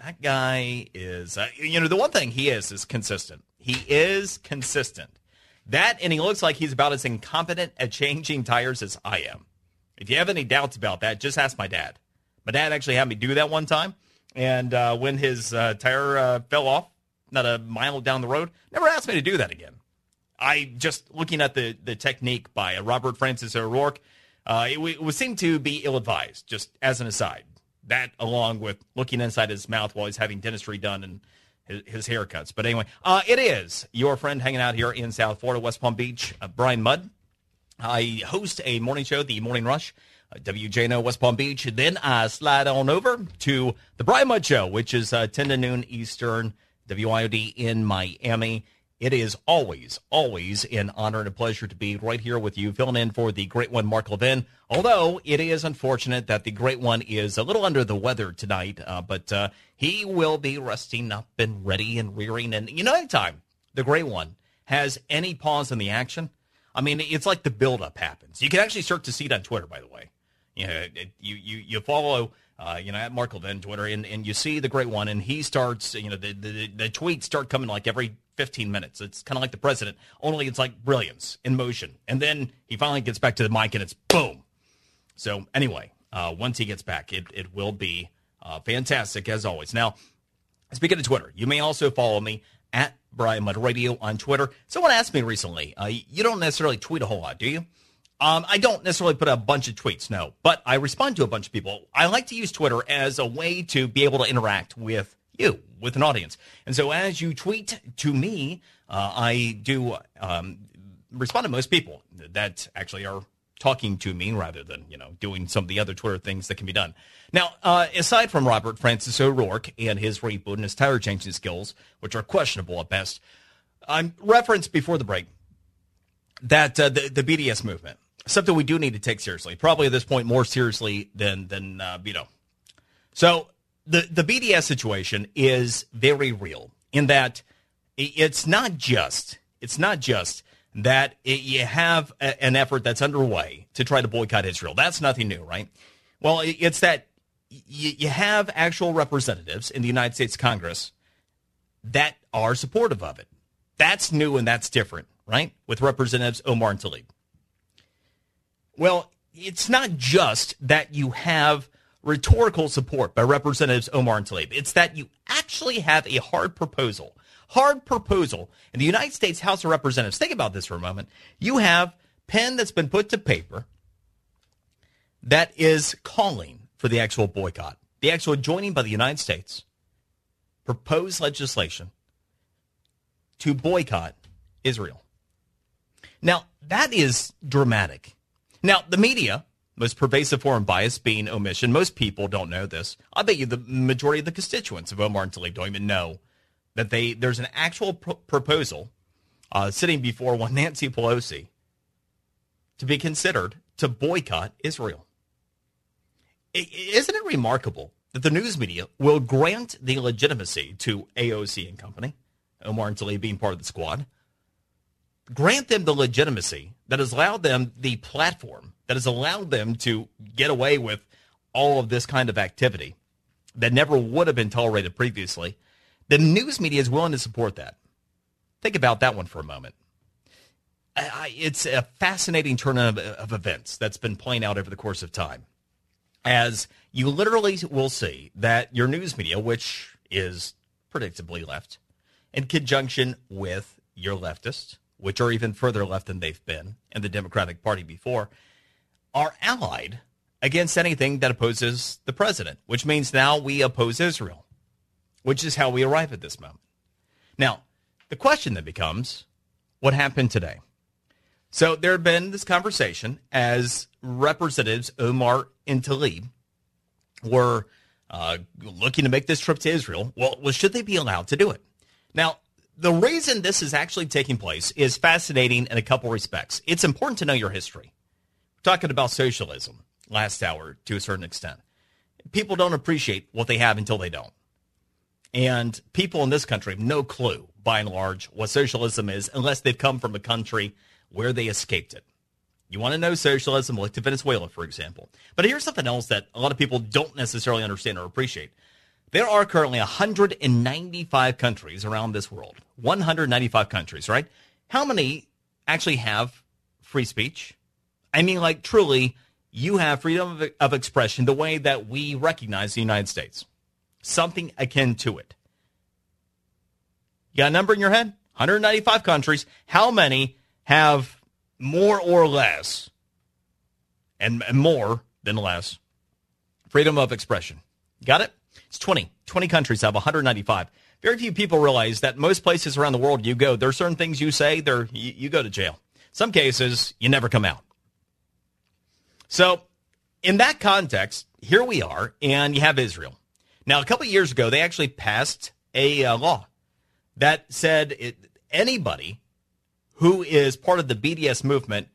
that guy is, uh, you know, the one thing he is is consistent. He is consistent. That and he looks like he's about as incompetent at changing tires as I am. If you have any doubts about that, just ask my dad. My dad actually had me do that one time and uh, when his uh, tire uh, fell off, not a mile down the road, never asked me to do that again. I just looking at the the technique by Robert Francis O'Rourke, uh, it, it would seem to be ill advised. Just as an aside, that along with looking inside his mouth while he's having dentistry done and his, his haircuts. But anyway, uh, it is your friend hanging out here in South Florida, West Palm Beach, uh, Brian Mudd. I host a morning show, The Morning Rush. WJNO West Palm Beach. Then I slide on over to the Brian Mudd Show, which is uh, 10 to noon Eastern, WIOD in Miami. It is always, always an honor and a pleasure to be right here with you, filling in for the great one, Mark Levin. Although it is unfortunate that the great one is a little under the weather tonight, uh, but uh, he will be resting up and ready and rearing. And you know, anytime the great one has any pause in the action, I mean, it's like the buildup happens. You can actually start to see it on Twitter, by the way you know, you you you follow. Uh, you know, at Mark Levin Twitter, and, and you see the great one, and he starts, you know, the, the, the tweets start coming like every 15 minutes. It's kind of like the president, only it's like brilliance in motion. And then he finally gets back to the mic, and it's boom. So, anyway, uh, once he gets back, it, it will be uh, fantastic as always. Now, speaking of Twitter, you may also follow me at Brian Mudd Radio on Twitter. Someone asked me recently, uh, you don't necessarily tweet a whole lot, do you? Um, I don't necessarily put a bunch of tweets, no, but I respond to a bunch of people. I like to use Twitter as a way to be able to interact with you, with an audience. And so as you tweet to me, uh, I do um, respond to most people that actually are talking to me rather than, you know, doing some of the other Twitter things that can be done. Now, uh, aside from Robert Francis O'Rourke and his reboot and his tire changing skills, which are questionable at best, I referenced before the break that uh, the, the BDS movement something we do need to take seriously. Probably at this point more seriously than than uh, you know. So the the BDS situation is very real in that it's not just it's not just that it, you have a, an effort that's underway to try to boycott Israel. That's nothing new, right? Well, it's that you, you have actual representatives in the United States Congress that are supportive of it. That's new and that's different, right? With Representatives Omar and Tlaib. Well, it's not just that you have rhetorical support by Representatives Omar and Tlaib. It's that you actually have a hard proposal. Hard proposal in the United States House of Representatives. Think about this for a moment. You have pen that's been put to paper that is calling for the actual boycott, the actual joining by the United States, proposed legislation to boycott Israel. Now, that is dramatic. Now, the media, most pervasive foreign bias being omission. Most people don't know this. I bet you the majority of the constituents of Omar and Tlaib don't even know that they there's an actual pro- proposal uh, sitting before one Nancy Pelosi to be considered to boycott Israel. Isn't it remarkable that the news media will grant the legitimacy to AOC and company, Omar and Tlaib being part of the squad, grant them the legitimacy that has allowed them the platform that has allowed them to get away with all of this kind of activity that never would have been tolerated previously. The news media is willing to support that. Think about that one for a moment. I, it's a fascinating turn of, of events that's been playing out over the course of time. As you literally will see that your news media, which is predictably left, in conjunction with your leftists, which are even further left than they've been, and the Democratic Party before, are allied against anything that opposes the president, which means now we oppose Israel, which is how we arrive at this moment. Now, the question then becomes what happened today? So there had been this conversation as Representatives Omar and Tlaib were uh, looking to make this trip to Israel. Well, well, should they be allowed to do it? Now, the reason this is actually taking place is fascinating in a couple respects. It's important to know your history. We're talking about socialism last hour to a certain extent. People don't appreciate what they have until they don't. And people in this country have no clue, by and large, what socialism is unless they've come from a country where they escaped it. You want to know socialism, look to Venezuela, for example. But here's something else that a lot of people don't necessarily understand or appreciate. There are currently 195 countries around this world. 195 countries, right? How many actually have free speech? I mean, like, truly, you have freedom of, of expression the way that we recognize the United States. Something akin to it. You got a number in your head? 195 countries. How many have more or less, and, and more than less, freedom of expression. Got it? It's 20. 20 countries have 195. Very few people realize that most places around the world you go, there are certain things you say, there you, you go to jail. Some cases, you never come out. So, in that context, here we are, and you have Israel. Now, a couple years ago, they actually passed a uh, law that said it, anybody who is part of the BDS movement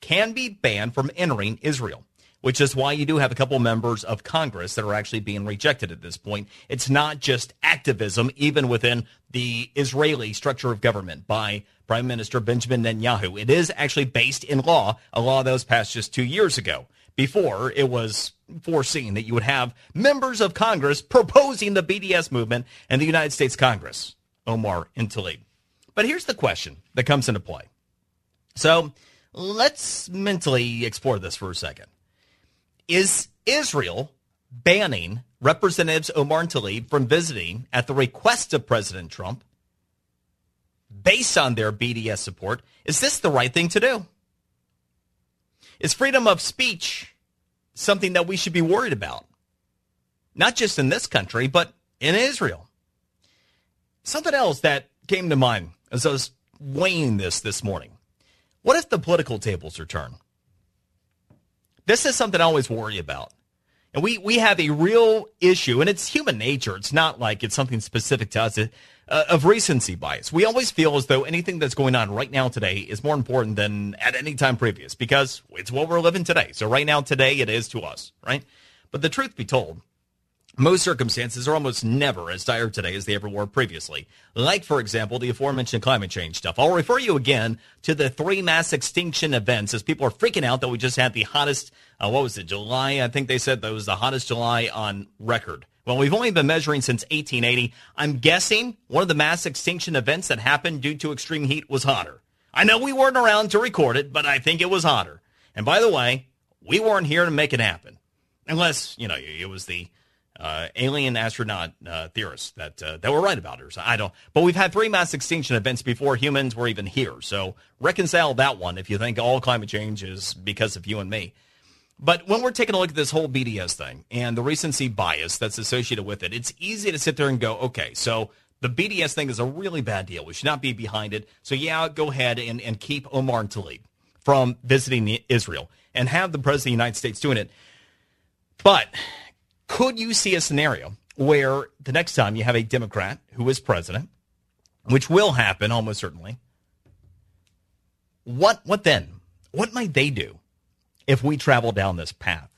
can be banned from entering Israel, which is why you do have a couple members of Congress that are actually being rejected at this point. It's not just activism, even within the Israeli structure of government by Prime Minister Benjamin Netanyahu. It is actually based in law, a law that was passed just two years ago. Before it was foreseen that you would have members of Congress proposing the BDS movement in the United States Congress, Omar and Tlaib. But here's the question that comes into play. So let's mentally explore this for a second. Is Israel banning Representatives Omar and Tlaib from visiting at the request of President Trump based on their BDS support? Is this the right thing to do? Is freedom of speech something that we should be worried about? Not just in this country, but in Israel. Something else that came to mind as I was weighing this this morning. What if the political tables are turned? This is something I always worry about. And we, we have a real issue, and it's human nature. It's not like it's something specific to us, uh, of recency bias. We always feel as though anything that's going on right now today is more important than at any time previous because it's what we're living today. So right now, today, it is to us, right? But the truth be told, most circumstances are almost never as dire today as they ever were previously. Like, for example, the aforementioned climate change stuff. I'll refer you again to the three mass extinction events as people are freaking out that we just had the hottest, uh, what was it, July? I think they said that was the hottest July on record. Well, we've only been measuring since 1880. I'm guessing one of the mass extinction events that happened due to extreme heat was hotter. I know we weren't around to record it, but I think it was hotter. And by the way, we weren't here to make it happen. Unless, you know, it was the uh, alien astronaut uh, theorists that uh, that were right about it. I don't. But we've had three mass extinction events before humans were even here. So reconcile that one if you think all climate change is because of you and me. But when we're taking a look at this whole BDS thing and the recency bias that's associated with it, it's easy to sit there and go, okay, so the BDS thing is a really bad deal. We should not be behind it. So yeah, go ahead and, and keep Omar and Tlaib from visiting Israel and have the president of the United States doing it. But could you see a scenario where the next time you have a Democrat who is president, which will happen almost certainly, what what then? What might they do if we travel down this path?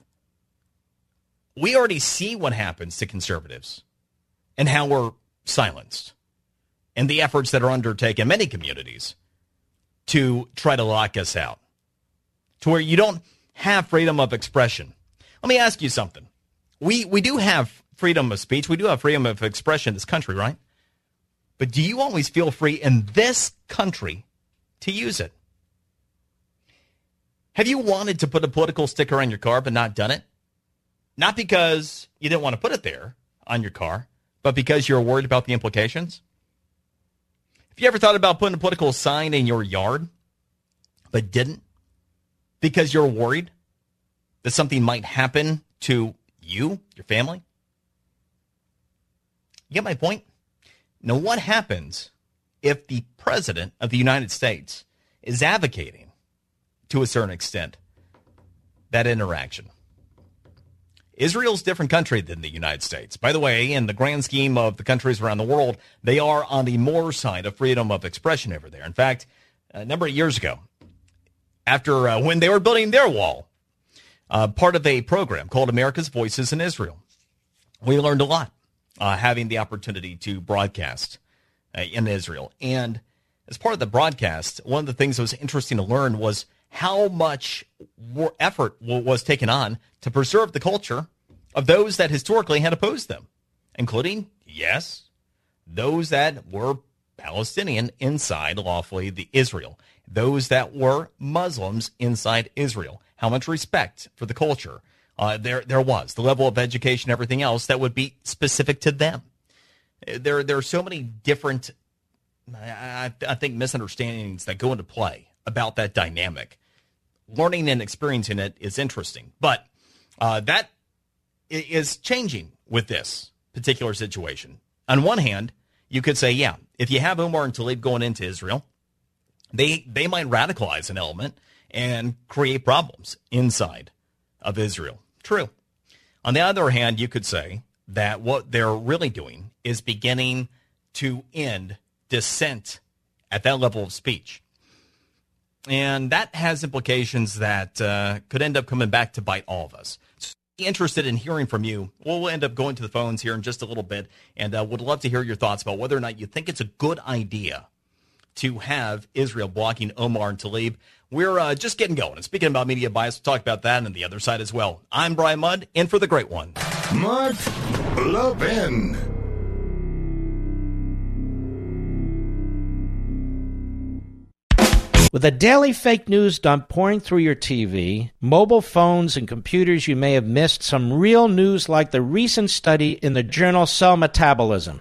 we already see what happens to conservatives and how we're silenced and the efforts that are undertaken in many communities to try to lock us out to where you don't have freedom of expression. Let me ask you something. We, we do have freedom of speech. We do have freedom of expression in this country, right? But do you always feel free in this country to use it? Have you wanted to put a political sticker on your car but not done it? Not because you didn't want to put it there on your car, but because you're worried about the implications? Have you ever thought about putting a political sign in your yard but didn't because you're worried that something might happen to you, your family? You get my point? Now, what happens if the president of the United States is advocating, to a certain extent, that interaction? Israel's a different country than the United States. By the way, in the grand scheme of the countries around the world, they are on the more side of freedom of expression over there. In fact, a number of years ago, after uh, when they were building their wall, uh, part of a program called America's Voices in Israel, we learned a lot uh, having the opportunity to broadcast uh, in Israel. And as part of the broadcast, one of the things that was interesting to learn was how much effort was taken on to preserve the culture of those that historically had opposed them, including, yes, those that were Palestinian inside lawfully the Israel, those that were Muslims inside Israel. How much respect for the culture uh, there there was the level of education, everything else that would be specific to them. There there are so many different, I, I think, misunderstandings that go into play about that dynamic learning and experiencing it is interesting. But uh, that is changing with this particular situation. On one hand, you could say, yeah, if you have Omar and Tlaib going into Israel, they they might radicalize an element and create problems inside of Israel. True. On the other hand, you could say that what they're really doing is beginning to end dissent at that level of speech. And that has implications that uh, could end up coming back to bite all of us. So interested in hearing from you. We'll end up going to the phones here in just a little bit and uh, would love to hear your thoughts about whether or not you think it's a good idea to have Israel blocking Omar and Tlaib. We're uh, just getting going. And speaking about media bias, we'll talk about that and the other side as well. I'm Brian Mudd, in for the great one. Mark Levin. With a daily fake news dump pouring through your TV, mobile phones, and computers, you may have missed some real news like the recent study in the journal Cell Metabolism.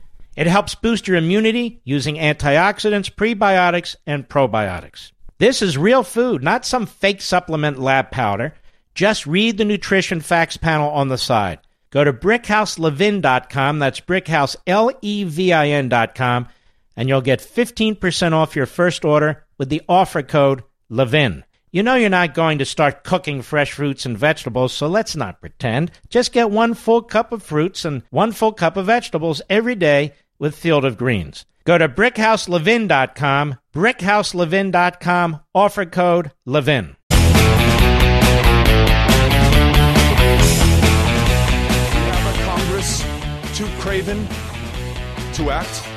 It helps boost your immunity using antioxidants, prebiotics, and probiotics. This is real food, not some fake supplement lab powder. Just read the nutrition facts panel on the side. Go to brickhouselevin.com, that's brickhouse, L-E-V-I-N.com, and you'll get 15% off your first order with the offer code LEVIN. You know you're not going to start cooking fresh fruits and vegetables, so let's not pretend. Just get one full cup of fruits and one full cup of vegetables every day with Field of Greens. Go to brickhouselevin.com, brickhouselevin.com, offer code LEVIN. Congress too craven to act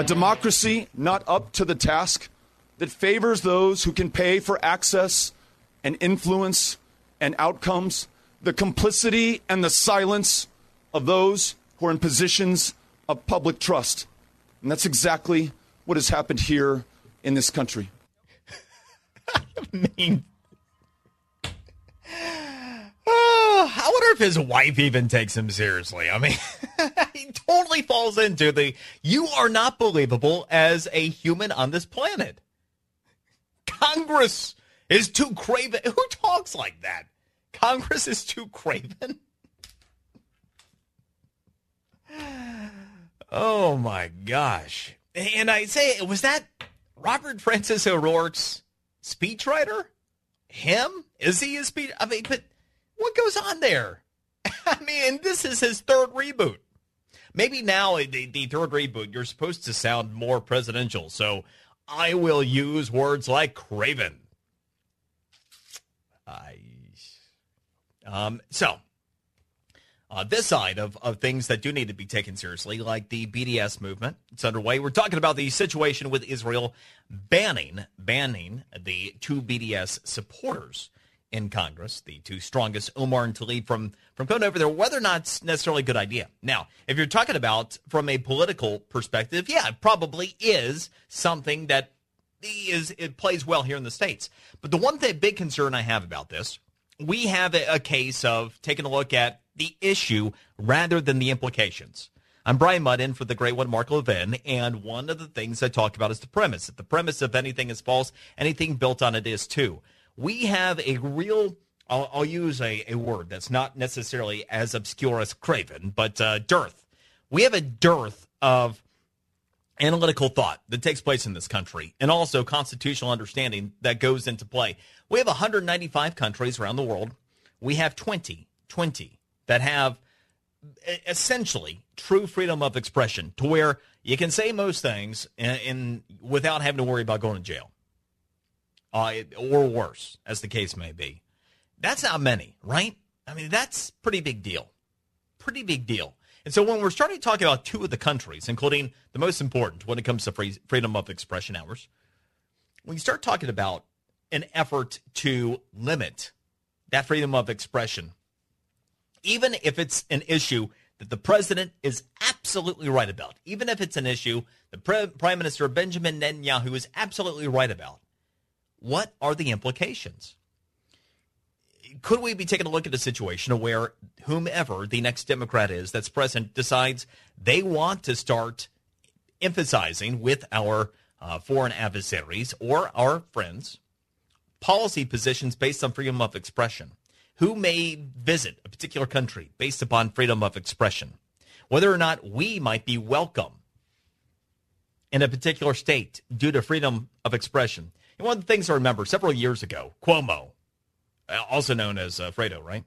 a democracy not up to the task that favors those who can pay for access and influence and outcomes, the complicity and the silence of those who are in positions of public trust. And that's exactly what has happened here in this country. I mean, I wonder if his wife even takes him seriously. I mean, he totally falls into the you are not believable as a human on this planet. Congress is too craven. Who talks like that? Congress is too craven. Oh my gosh. And I say, was that Robert Francis O'Rourke's speechwriter? Him? Is he a speech? I mean, but what goes on there? I mean, this is his third reboot. Maybe now the, the third reboot, you're supposed to sound more presidential. So I will use words like craven. I, um, so uh, this side of, of things that do need to be taken seriously, like the BDS movement. It's underway. We're talking about the situation with Israel banning banning the two BDS supporters in Congress, the two strongest, Omar and Tlaib, from from going over there. Whether or not it's necessarily a good idea. Now, if you're talking about from a political perspective, yeah, it probably is something that is it plays well here in the states. But the one thing, big concern I have about this, we have a, a case of taking a look at the issue rather than the implications. I'm Brian Mudd in for the great one, Mark Levin, and one of the things I talk about is the premise. If the premise of anything is false, anything built on it is too. We have a real, I'll, I'll use a, a, word that's not necessarily as obscure as craven, but uh, dearth. We have a dearth of analytical thought that takes place in this country and also constitutional understanding that goes into play. We have 195 countries around the world. We have 20, 20 that have essentially true freedom of expression to where you can say most things in, in without having to worry about going to jail uh, or worse, as the case may be. That's not many, right? I mean, that's pretty big deal. Pretty big deal. And so when we're starting to talk about two of the countries, including the most important when it comes to free, freedom of expression hours, when you start talking about an effort to limit that freedom of expression even if it's an issue that the president is absolutely right about, even if it's an issue the Prime Minister Benjamin Netanyahu is absolutely right about, what are the implications? Could we be taking a look at a situation where whomever the next Democrat is that's president decides they want to start emphasizing with our uh, foreign adversaries or our friends policy positions based on freedom of expression? who may visit a particular country based upon freedom of expression, whether or not we might be welcome in a particular state due to freedom of expression. One of the things I remember several years ago, Cuomo, uh, also known as uh, Fredo, right?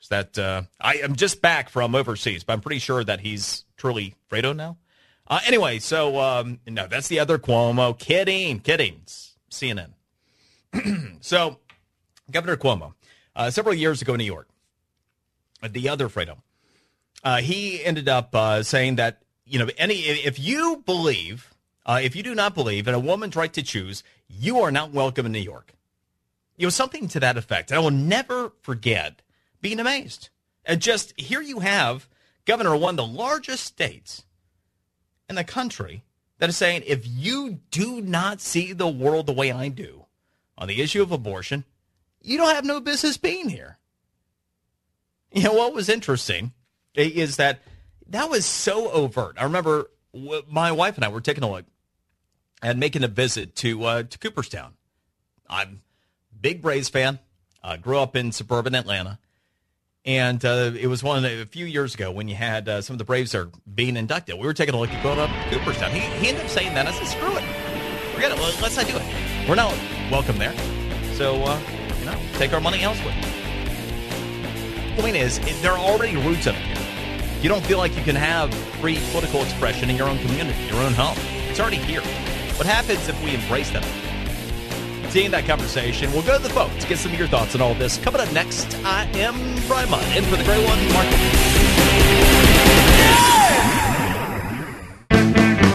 Is that uh, I am just back from overseas, but I'm pretty sure that he's truly Fredo now. Uh, anyway, so um, no, that's the other Cuomo. Kidding, kidding. CNN. so, Governor Cuomo uh, several years ago in New York. The other Fredo, uh, he ended up uh, saying that you know any if you believe uh, if you do not believe in a woman's right to choose, you are not welcome in New York. You know something to that effect. I will never forget being amazed. And just here you have governor of one of the largest states in the country that is saying if you do not see the world the way I do on the issue of abortion, you don't have no business being here. You know what was interesting is that that was so overt. I remember my wife and I were taking a look and making a visit to uh, to Cooperstown. I'm big Braves fan. Uh, grew up in suburban Atlanta, and uh, it was one the, a few years ago when you had uh, some of the Braves are being inducted. We were taking a look at going up to Cooperstown. He, he ended up saying that. I said, "Screw it, forget it. Well, let's not do it. We're not welcome there." So uh, you know, take our money elsewhere. The Point is, there are already roots of it here. You don't feel like you can have free political expression in your own community, your own home. It's already here. What happens if we embrace that? Seeing that conversation, we'll go to the folks, get some of your thoughts on all this. Coming up next, I am Brian Mudd, in for the great one, Mark.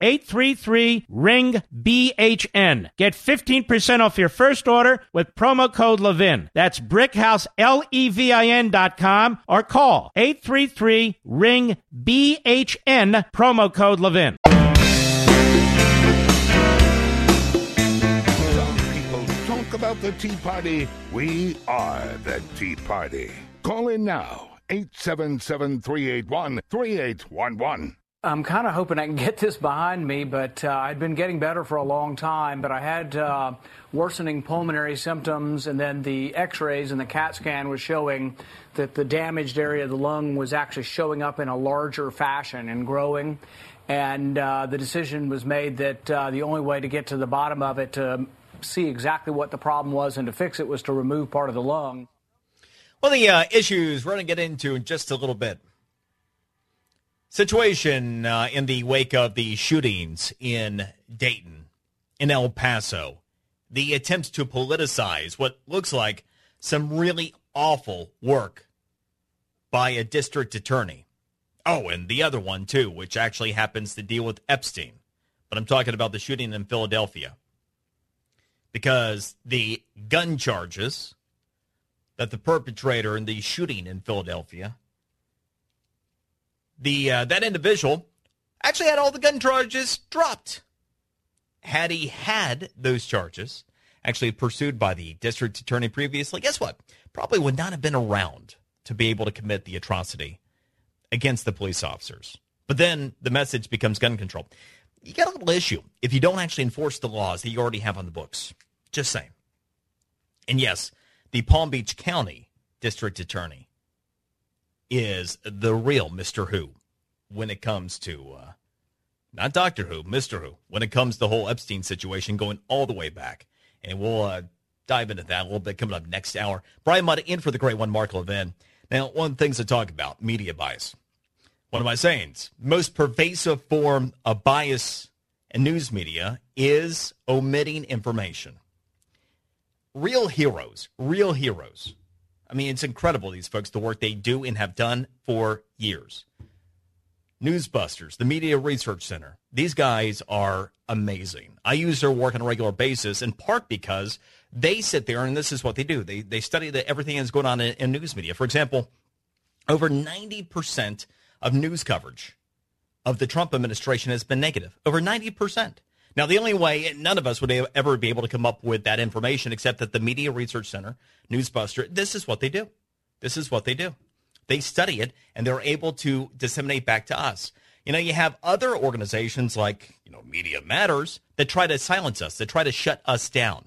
833 ring BHN. Get 15% off your first order with promo code Levin. That's brickhouselevin.com or call 833 ring BHN promo code Levin. Some people talk about the Tea Party. We are the Tea Party. Call in now 877 381 3811. I'm kind of hoping I can get this behind me, but uh, I'd been getting better for a long time. But I had uh, worsening pulmonary symptoms, and then the x rays and the CAT scan was showing that the damaged area of the lung was actually showing up in a larger fashion and growing. And uh, the decision was made that uh, the only way to get to the bottom of it, to see exactly what the problem was and to fix it, was to remove part of the lung. Well, the uh, issues we're going to get into in just a little bit situation uh, in the wake of the shootings in Dayton, in El Paso, the attempts to politicize what looks like some really awful work by a district attorney. Oh, and the other one, too, which actually happens to deal with Epstein. But I'm talking about the shooting in Philadelphia. Because the gun charges that the perpetrator in the shooting in Philadelphia the uh, that individual actually had all the gun charges dropped. Had he had those charges actually pursued by the district attorney previously, guess what? Probably would not have been around to be able to commit the atrocity against the police officers. But then the message becomes gun control. You got a little issue if you don't actually enforce the laws that you already have on the books. Just saying. And yes, the Palm Beach County district attorney is the real Mr. Who when it comes to uh, not Doctor Who, Mr. Who, when it comes to the whole Epstein situation going all the way back. And we'll uh, dive into that a little bit coming up next hour. Brian Mudd in for the great one, Mark Levin. Now, one of the things to talk about media bias. One of my sayings most pervasive form of bias in news media is omitting information. Real heroes, real heroes I mean, it's incredible, these folks, the work they do and have done for years. Newsbusters, the Media Research Center, these guys are amazing. I use their work on a regular basis in part because they sit there and this is what they do. They, they study the, everything that's going on in, in news media. For example, over 90% of news coverage of the Trump administration has been negative. Over 90%. Now, the only way none of us would ever be able to come up with that information except that the Media Research Center, Newsbuster, this is what they do. This is what they do. They study it and they're able to disseminate back to us. You know, you have other organizations like, you know, Media Matters that try to silence us, that try to shut us down.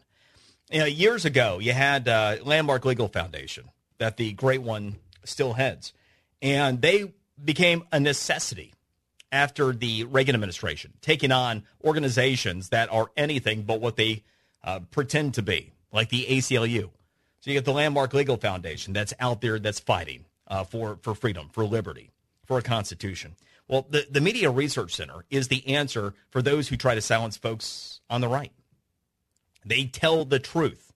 You know, years ago, you had uh, Landmark Legal Foundation that the great one still heads, and they became a necessity after the Reagan administration, taking on organizations that are anything but what they uh, pretend to be, like the ACLU. So you get the Landmark Legal Foundation that's out there that's fighting uh, for, for freedom, for liberty, for a constitution. Well, the, the Media Research Center is the answer for those who try to silence folks on the right. They tell the truth.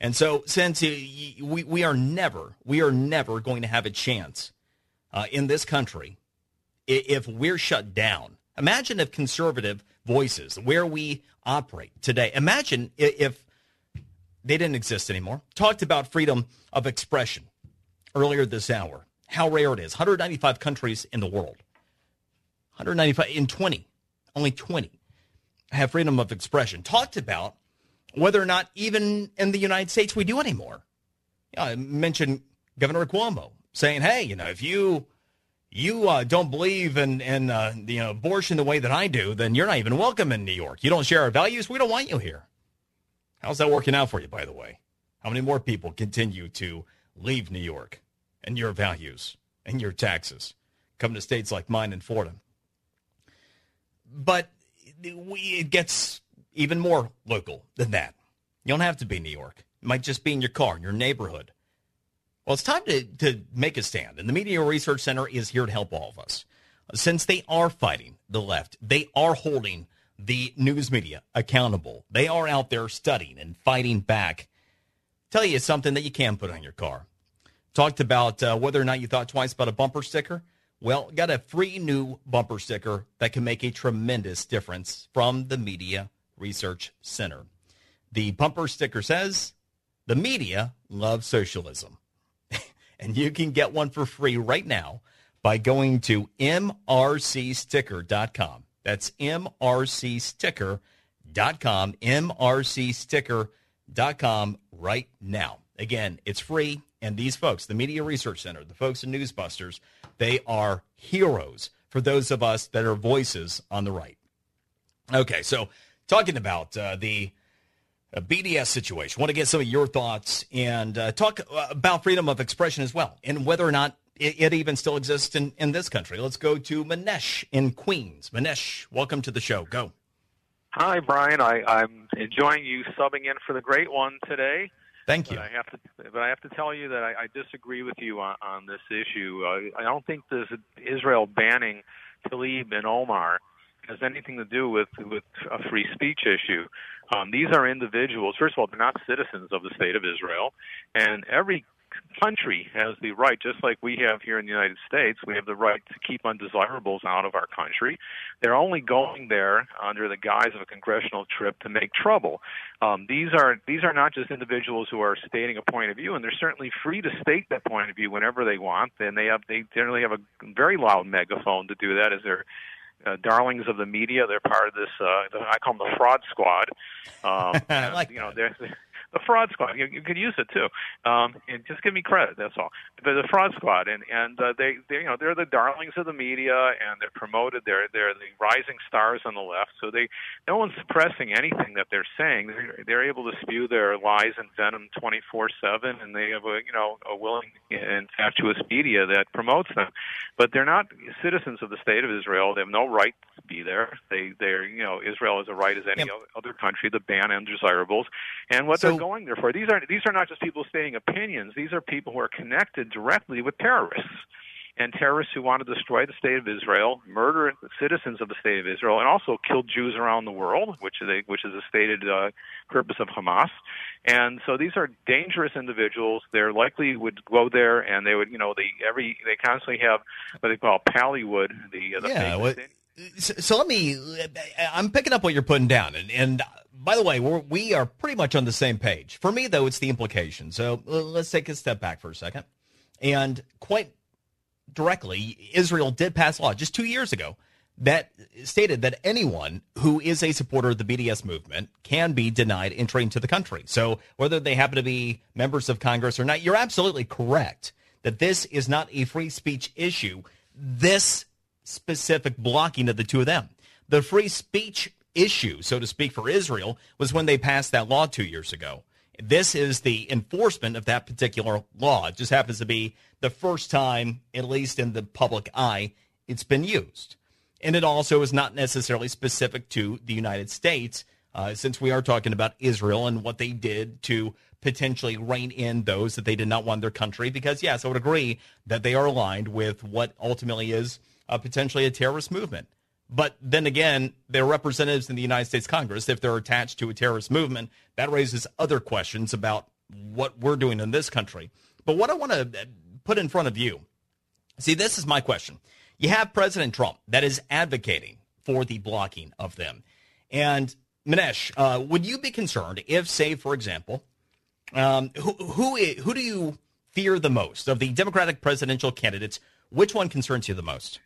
And so, since we, we are never, we are never going to have a chance uh, in this country if we're shut down. Imagine if conservative voices, where we operate today, imagine if they didn't exist anymore. Talked about freedom of expression earlier this hour, how rare it is. 195 countries in the world. 195 in 20, only 20 have freedom of expression. Talked about whether or not even in the United States we do anymore. I mentioned Governor Cuomo saying, hey, you know, if you you uh, don't believe in, in uh, you know, abortion the way that I do, then you're not even welcome in New York. You don't share our values. We don't want you here. How's that working out for you, by the way? How many more people continue to leave New York and your values and your taxes, come to states like mine in Florida? But we, it gets even more local than that. You don't have to be New York. It might just be in your car, in your neighborhood. Well, it's time to, to make a stand, and the Media Research Center is here to help all of us. since they are fighting the left, they are holding the news media accountable. They are out there studying and fighting back. Tell you something that you can put on your car. Talked about uh, whether or not you thought twice about a bumper sticker. Well, got a free new bumper sticker that can make a tremendous difference from the Media Research Center. The bumper sticker says, The media loves socialism. And you can get one for free right now by going to mrcsticker.com. That's mrcsticker.com, mrcsticker.com right now. Again, it's free. And these folks, the Media Research Center, the folks in Newsbusters, they are heroes for those of us that are voices on the right. Okay, so talking about uh, the uh, BDS situation, want to get some of your thoughts and uh, talk about freedom of expression as well, and whether or not it, it, even still exists in, in this country. Let's go to Manesh in Queens. Manesh, welcome to the show. Go. Hi, Brian. I, I'm enjoying you subbing in for the great one today. Thank you. But I have to, but I have to tell you that I, I disagree with you on, on this issue. Uh, I don't think this Israel banning Tlaib and Omar has anything to do with with a free speech issue. Um, these are individuals. First of all, they're not citizens of the state of Israel, and every country has the right, just like we have here in the United States, we have the right to keep undesirables out of our country. They're only going there under the guise of a congressional trip to make trouble. Um, these are these are not just individuals who are stating a point of view, and they're certainly free to state that point of view whenever they want. And they have they generally have a very loud megaphone to do that as they're uh, darlings of the media. They're part of this. Uh, I call them the fraud squad. Um, like you know, they're, the fraud squad. You, you could use it too. Um, and just give me credit. That's all. The fraud squad, and and uh, they they you know they're the darlings of the media, and they're promoted. They're they're the rising stars on the left. So they no one's suppressing anything that they're saying. They're, they're able to spew their lies and venom 24/7, and they have a you know a willing and fatuous media that promotes them. But they're not citizens of the state of Israel. They have no right to be there. They they're you know Israel has a right as any yep. other country to ban undesirables, and what So- they're going there for. These are these are not just people stating opinions. These are people who are connected directly with terrorists and terrorists who want to destroy the state of Israel, murder citizens of the state of Israel, and also kill Jews around the world, which is a, which is a stated uh, purpose of Hamas. And so these are dangerous individuals. They're likely would go there, and they would, you know, they every they constantly have what they call Pallywood, the, uh, the Yeah, So, so let me. I'm picking up what you're putting down, and, and by the way, we're, we are pretty much on the same page. For me, though, it's the implication. So uh, let's take a step back for a second, and quite directly, Israel did pass a law just two years ago that stated that anyone who is a supporter of the BDS movement can be denied entry into the country. So whether they happen to be members of Congress or not, you're absolutely correct that this is not a free speech issue. This specific blocking of the two of them. The free speech issue, so to speak, for Israel was when they passed that law two years ago. This is the enforcement of that particular law. It just happens to be the first time, at least in the public eye, it's been used. And it also is not necessarily specific to the United States, uh, since we are talking about Israel and what they did to potentially rein in those that they did not want their country. Because, yes, I would agree that they are aligned with what ultimately is uh, potentially a terrorist movement. But then again, they're representatives in the United States Congress. If they're attached to a terrorist movement, that raises other questions about what we're doing in this country. But what I want to put in front of you see, this is my question. You have President Trump that is advocating for the blocking of them. And Manesh, uh, would you be concerned if, say, for example, um, who, who, who do you fear the most of the Democratic presidential candidates? Which one concerns you the most?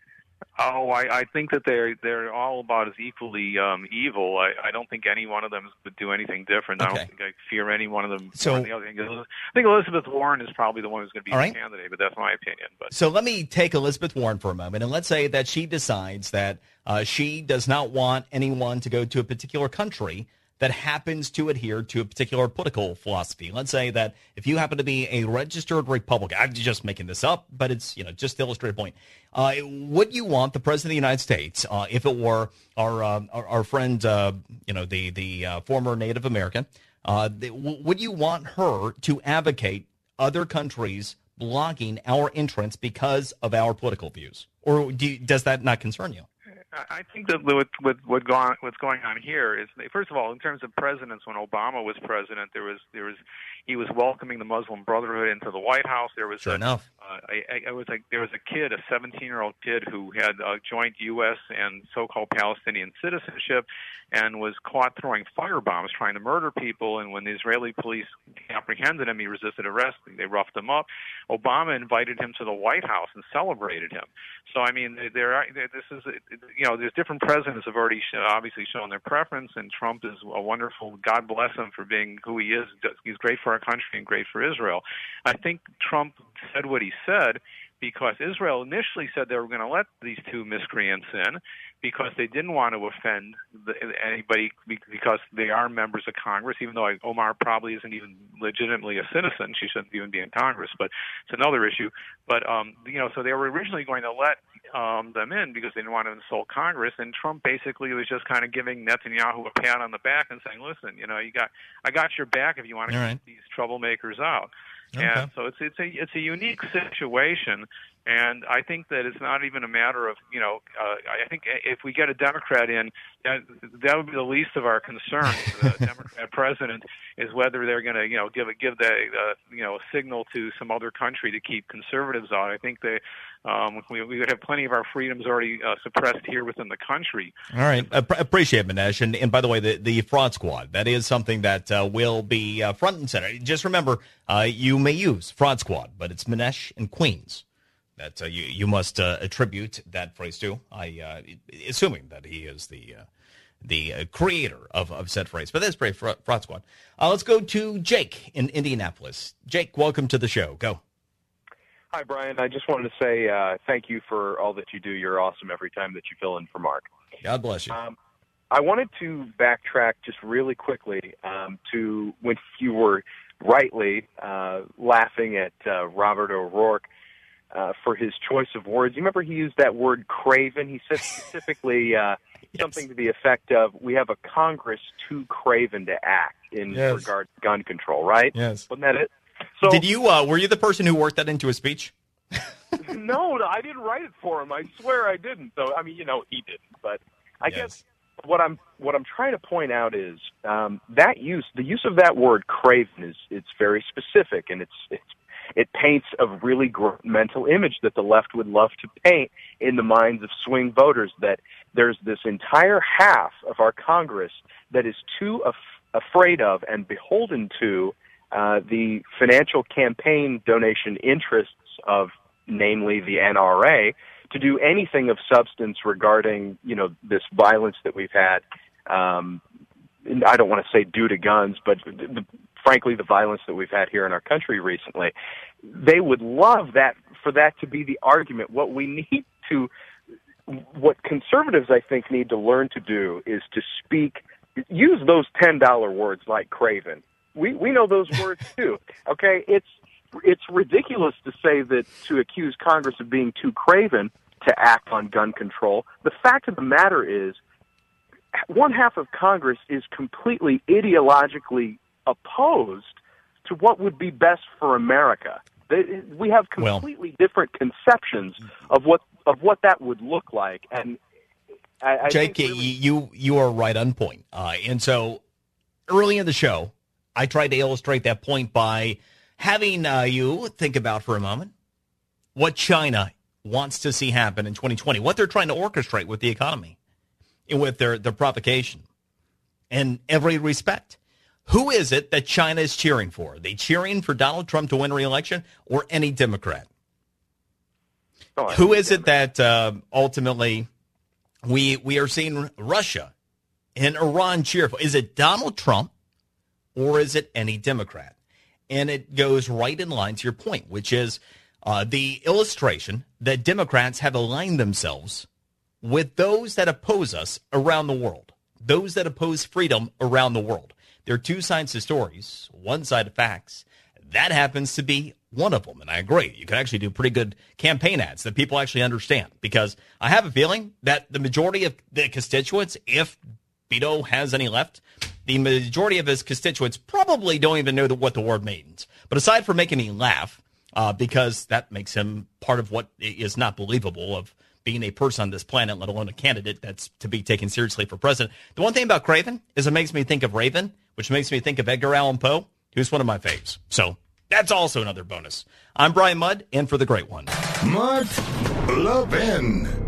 Oh, I, I think that they're they're all about as equally um, evil. I, I don't think any one of them would do anything different. I don't think I fear any one of them. So- the other. I think Elizabeth Warren is probably the one who's going to be All the right. candidate, but that's my opinion. But So let me take Elizabeth Warren for a moment, and let's say that she decides that uh, she does not want anyone to go to a particular country that happens to adhere to a particular political philosophy. Let's say that if you happen to be a registered Republican, I'm just making this up, but it's you know just to illustrate a point. Uh, would you want the president of the United States, uh, if it were our uh, our, our friend, uh, you know the the uh, former Native American, uh, the, w- would you want her to advocate other countries blocking our entrance because of our political views? or do you, does that not concern you? I think that with, with what gone, what's going on here is, first of all, in terms of presidents, when Obama was president, there was there was he was welcoming the Muslim Brotherhood into the White House. There was sure a, enough. Uh, I, I was like there was a kid, a 17 year old kid, who had a joint U.S. and so-called Palestinian citizenship, and was caught throwing fire bombs, trying to murder people. And when the Israeli police apprehended him, he resisted arrest. They roughed him up. Obama invited him to the White House and celebrated him. So I mean, there are this is you know there's different presidents have already show, obviously shown their preference, and Trump is a wonderful. God bless him for being who he is. He's great for our country and great for Israel. I think Trump said what he said because Israel initially said they were going to let these two miscreants in because they didn't want to offend the, anybody because they are members of Congress, even though Omar probably isn't even legitimately a citizen. She shouldn't even be in Congress, but it's another issue. But, um, you know, so they were originally going to let um, them in because they didn't want to insult Congress. And Trump basically was just kind of giving Netanyahu a pat on the back and saying, listen, you know, you got, I got your back if you want to All keep right. these troublemakers out. Okay. And so it's it's a it's a unique situation, and I think that it's not even a matter of you know uh, I think if we get a Democrat in, that, that would be the least of our concerns. the Democrat president is whether they're going to you know give a give the uh, you know a signal to some other country to keep conservatives out. I think they um, we we would have plenty of our freedoms already uh, suppressed here within the country. All right, App- appreciate it, Manesh. And, and by the way, the, the fraud squad, that is something that uh, will be uh, front and center. Just remember, uh, you may use fraud squad, but it's Manesh and Queens that uh, you, you must uh, attribute that phrase to. I assuming that he is the the creator of, of said phrase. But that's pretty fraud, fraud squad. Let's go to Jake in Indianapolis. Jake, welcome to the show. Go. Hi, Brian. I just wanted to say uh, thank you for all that you do. You're awesome every time that you fill in for Mark. God bless you. Um, I wanted to backtrack just really quickly um, to when you were rightly uh, laughing at uh, Robert O'Rourke uh, for his choice of words. You remember he used that word craven? He said specifically uh, something to the effect of, we have a Congress too craven to act in Yes. regard to gun control, right? Yes. Wasn't that it? So Did you? Uh, were you the person who worked that into a speech? no, I didn't write it for him. I swear I didn't. So I mean, you know, he didn't. But I guess what I'm what I'm trying to point out is um, that use the use of that word craven is it's very specific and it's it's it paints a really gr- mental image that the left would love to paint in the minds of swing voters that there's this entire half of our Congress that is too af- afraid of and beholden to uh, the financial campaign donation interests of, namely the NRA, to do anything of substance regarding, you know, this violence that we've had. Um, I don't want to say due to guns, but the, frankly, the violence that we've had here in our country recently. They would love that for that to be the argument. What we need to, what conservatives I think need to learn to do is to speak, use those ten dollar words like craven. We we know those words too. Okay, it's it's ridiculous to say that to accuse Congress of being too craven to act on gun control. The fact of the matter is, one half of Congress is completely ideologically opposed to what would be best for America. They, we have Well- completely different conceptions of what of what that would look like, and I, I Jake, think y you you are right on point. Uh, and so early in the show, I tried to illustrate that point by having uh, you think about for a moment what China wants to see happen in 2020, what they're trying to orchestrate with the economy, and with their their provocation, in every respect. Who is it that China is cheering for? Are they cheering for Donald Trump to win re-election or any Democrat? Oh, Who is it that uh, ultimately we we are seeing Russia and Iran cheer for? Is it Donald Trump or is it any Democrat? And it goes right in line to your point, which is uh, the illustration that Democrats have aligned themselves with those that oppose us around the world, those that oppose freedom around the world. There are two sides to stories, one side of facts. That happens to be one of them. And I agree. You can actually do pretty good campaign ads that people actually understand because I have a feeling that the majority of the constituents, if Beto has any left, the majority of his constituents probably don't even know the, what the word means. But aside from making me laugh, uh, because that makes him part of what is not believable of being a person on this planet, let alone a candidate that's to be taken seriously for president. The one thing about Craven is it makes me think of Raven, which makes me think of Edgar Allan Poe, who's one of my faves. So that's also another bonus. I'm Brian Mudd, and for the great one. Mark Levin.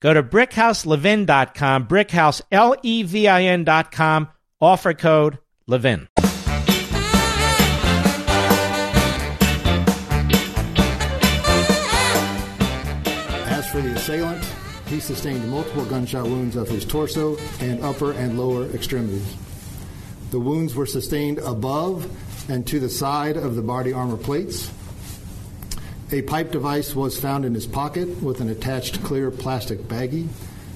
Go to brickhouselevin.com, brickhouse, L-E-V-I-N.com, offer code LEVIN. As for the assailant, he sustained multiple gunshot wounds of his torso and upper and lower extremities. The wounds were sustained above and to the side of the body armor plates. A pipe device was found in his pocket with an attached clear plastic baggie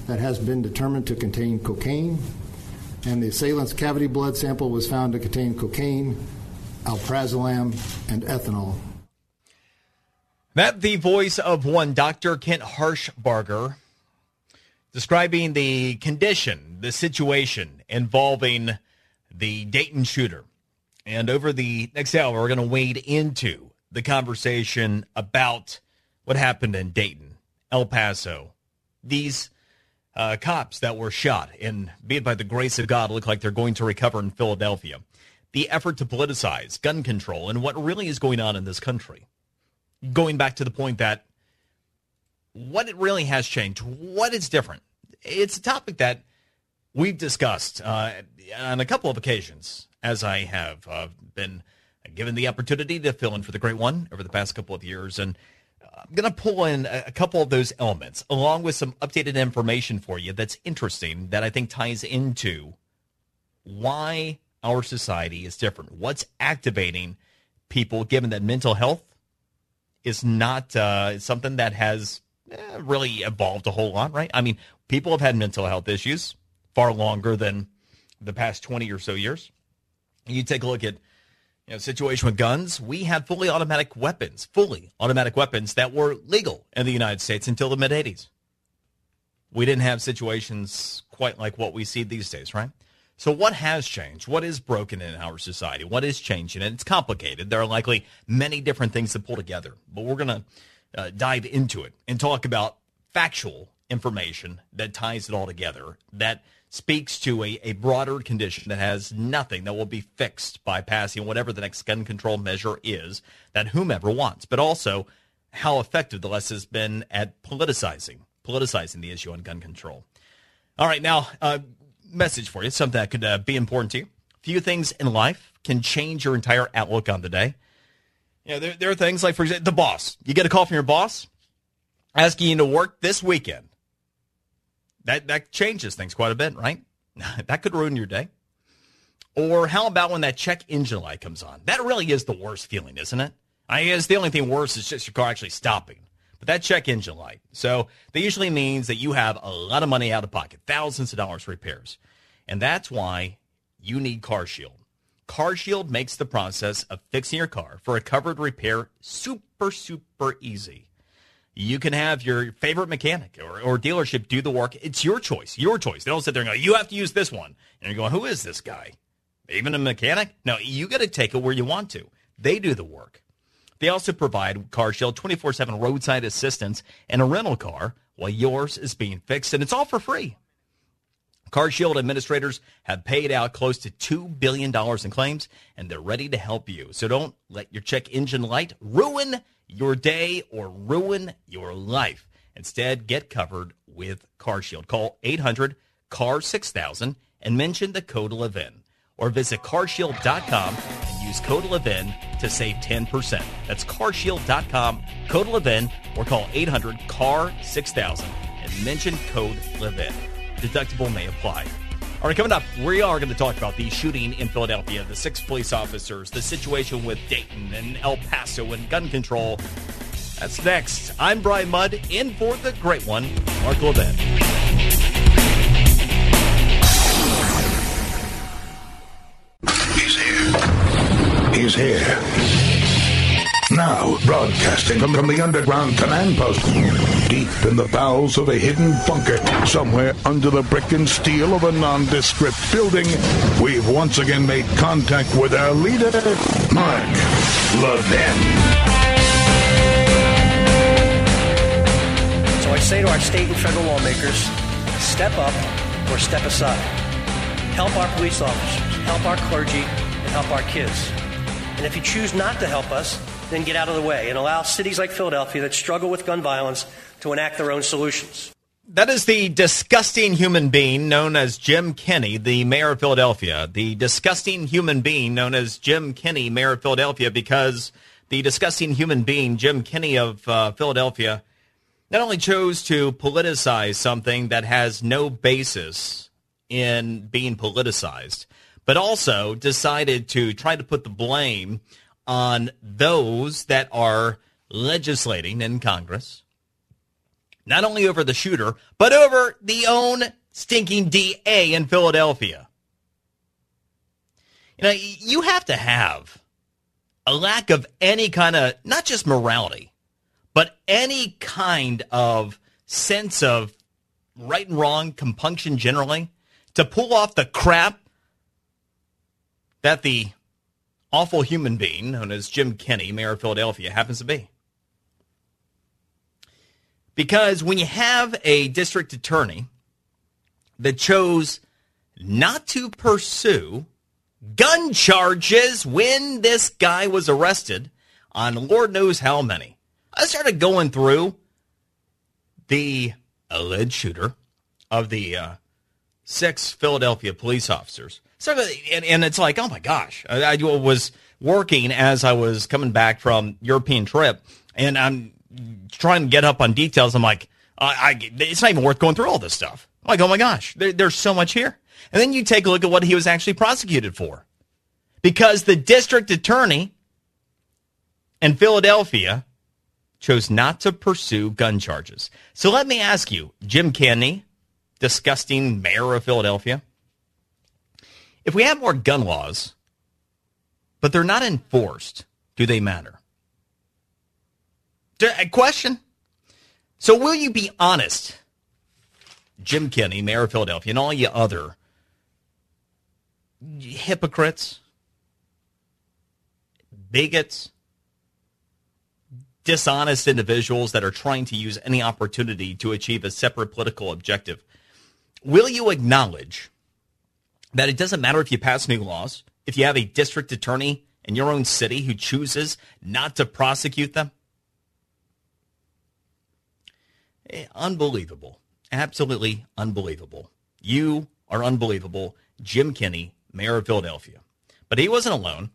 that has been determined to contain cocaine. And the assailant's cavity blood sample was found to contain cocaine, alprazolam, and ethanol. That the voice of one Dr. Kent Harshbarger describing the condition, the situation involving the Dayton shooter. And over the next hour, we're going to wade into the conversation about what happened in Dayton, El Paso. These uh, cops that were shot, and be it by the grace of God, look like they're going to recover in Philadelphia. The effort to politicize gun control and what really is going on in this country. Going back to the point that what it really has changed, what is different. It's a topic that we've discussed uh, on a couple of occasions, as I have uh, been given the opportunity to fill in for the great one over the past couple of years. And I'm going to pull in a couple of those elements along with some updated information for you that's interesting that I think ties into why our society is different. What's activating people, given that mental health is not uh, something that has eh, really evolved a whole lot, right? I mean, people have had mental health issues far longer than the past 20 or so years. You take a look at you know, situation with guns. We had fully automatic weapons, fully automatic weapons that were legal in the United States until the mid 80s. We didn't have situations quite like what we see these days, right? So, what has changed? What is broken in our society? What is changing? And it's complicated. There are likely many different things to pull together, but we're going to uh, dive into it and talk about factual information that ties it all together that speaks to a, a broader condition that has nothing that will be fixed by passing whatever the next gun control measure is that whomever wants, but also how effective the left has been at politicizing, politicizing the issue on gun control. All right, now, uh, message for you, something that could uh, be important to you. Few things in life can change your entire outlook on the day. You know, there, there are things like, for example, the boss. You get a call from your boss asking you to work this weekend that that changes things quite a bit, right? that could ruin your day. Or how about when that check engine light comes on? That really is the worst feeling, isn't it? I guess the only thing worse is just your car actually stopping. But that check engine light. So that usually means that you have a lot of money out of pocket, thousands of dollars repairs. And that's why you need CarShield. CarShield makes the process of fixing your car for a covered repair super, super easy. You can have your favorite mechanic or, or dealership do the work. It's your choice, your choice. They don't sit there and go, you have to use this one. And you're going, who is this guy? Even a mechanic? No, you got to take it where you want to. They do the work. They also provide CarShield 24 7 roadside assistance and a rental car while yours is being fixed, and it's all for free. CarShield administrators have paid out close to $2 billion in claims, and they're ready to help you. So don't let your check engine light ruin your day or ruin your life. Instead, get covered with CarShield. Call 800 CAR 6000 and mention the code LEVIN. Or visit carshield.com and use code LEVIN to save 10%. That's carshield.com, code LEVIN, or call 800 CAR 6000 and mention code LEVIN. Deductible may apply. All right, coming up, we are going to talk about the shooting in Philadelphia, the six police officers, the situation with Dayton and El Paso and gun control. That's next. I'm Brian Mudd, in for the great one, Mark Levin. He's here. He's here. Now, broadcasting from, from the underground command post, deep in the bowels of a hidden bunker, somewhere under the brick and steel of a nondescript building, we've once again made contact with our leader, Mark Levin. So I say to our state and federal lawmakers, step up or step aside. Help our police officers, help our clergy, and help our kids. And if you choose not to help us, then get out of the way and allow cities like Philadelphia that struggle with gun violence to enact their own solutions. That is the disgusting human being known as Jim Kenney, the mayor of Philadelphia. The disgusting human being known as Jim Kenney, mayor of Philadelphia, because the disgusting human being, Jim Kenney of uh, Philadelphia, not only chose to politicize something that has no basis in being politicized, but also decided to try to put the blame on those that are legislating in Congress, not only over the shooter, but over the own stinking DA in Philadelphia. You know, you have to have a lack of any kind of, not just morality, but any kind of sense of right and wrong, compunction generally, to pull off the crap that the awful human being known as Jim Kenney, mayor of Philadelphia, happens to be. Because when you have a district attorney that chose not to pursue gun charges when this guy was arrested on Lord knows how many, I started going through the alleged shooter of the uh, six Philadelphia police officers. So, and, and it's like, oh my gosh, I, I was working as I was coming back from European trip, and I'm trying to get up on details. I'm like, I, I it's not even worth going through all this stuff. I'm like, oh my gosh, there, there's so much here. And then you take a look at what he was actually prosecuted for, because the district attorney in Philadelphia chose not to pursue gun charges. So let me ask you, Jim Kenney, disgusting mayor of Philadelphia if we have more gun laws, but they're not enforced, do they matter? A question. So will you be honest, Jim Kenney, mayor of Philadelphia, and all you other hypocrites, bigots, dishonest individuals that are trying to use any opportunity to achieve a separate political objective? Will you acknowledge that it doesn't matter if you pass new laws, if you have a district attorney in your own city who chooses not to prosecute them? Eh, unbelievable. Absolutely unbelievable. You are unbelievable. Jim Kenney, mayor of Philadelphia. But he wasn't alone.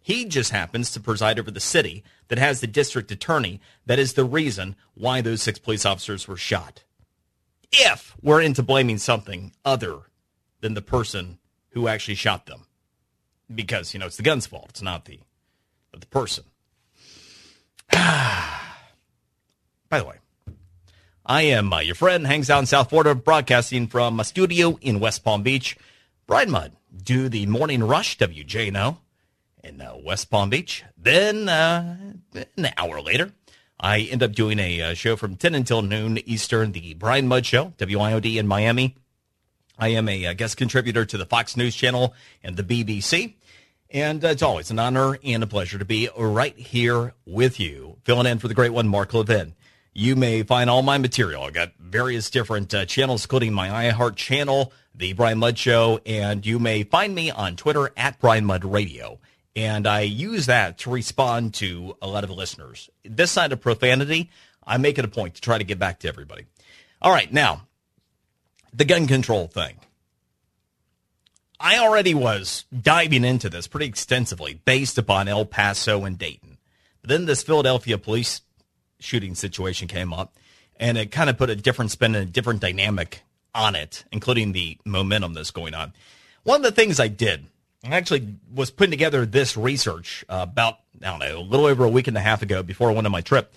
He just happens to preside over the city that has the district attorney that is the reason why those six police officers were shot. If we're into blaming something other than the person who actually shot them. Because, you know, it's the gun's fault. It's not the, the person. By the way, I am uh, your friend, hangs out in South Florida, broadcasting from a studio in West Palm Beach. Brian Mudd, do the morning rush, WJNO, in uh, West Palm Beach. Then, uh, an hour later, I end up doing a uh, show from 10 until noon Eastern, the Brian Mudd Show, WIOD in Miami. I am a, a guest contributor to the Fox News Channel and the BBC. And uh, it's always an honor and a pleasure to be right here with you, filling in for the great one, Mark Levin. You may find all my material. I got various different uh, channels, including my iHeart channel, the Brian Mudd Show, and you may find me on Twitter at Brian Mudd Radio. And I use that to respond to a lot of listeners. This side of profanity, I make it a point to try to get back to everybody. All right, now, the gun control thing. I already was diving into this pretty extensively based upon El Paso and Dayton. But then this Philadelphia police shooting situation came up, and it kind of put a different spin and a different dynamic on it, including the momentum that's going on. One of the things I did, I actually was putting together this research uh, about, I don't know, a little over a week and a half ago before I went on my trip,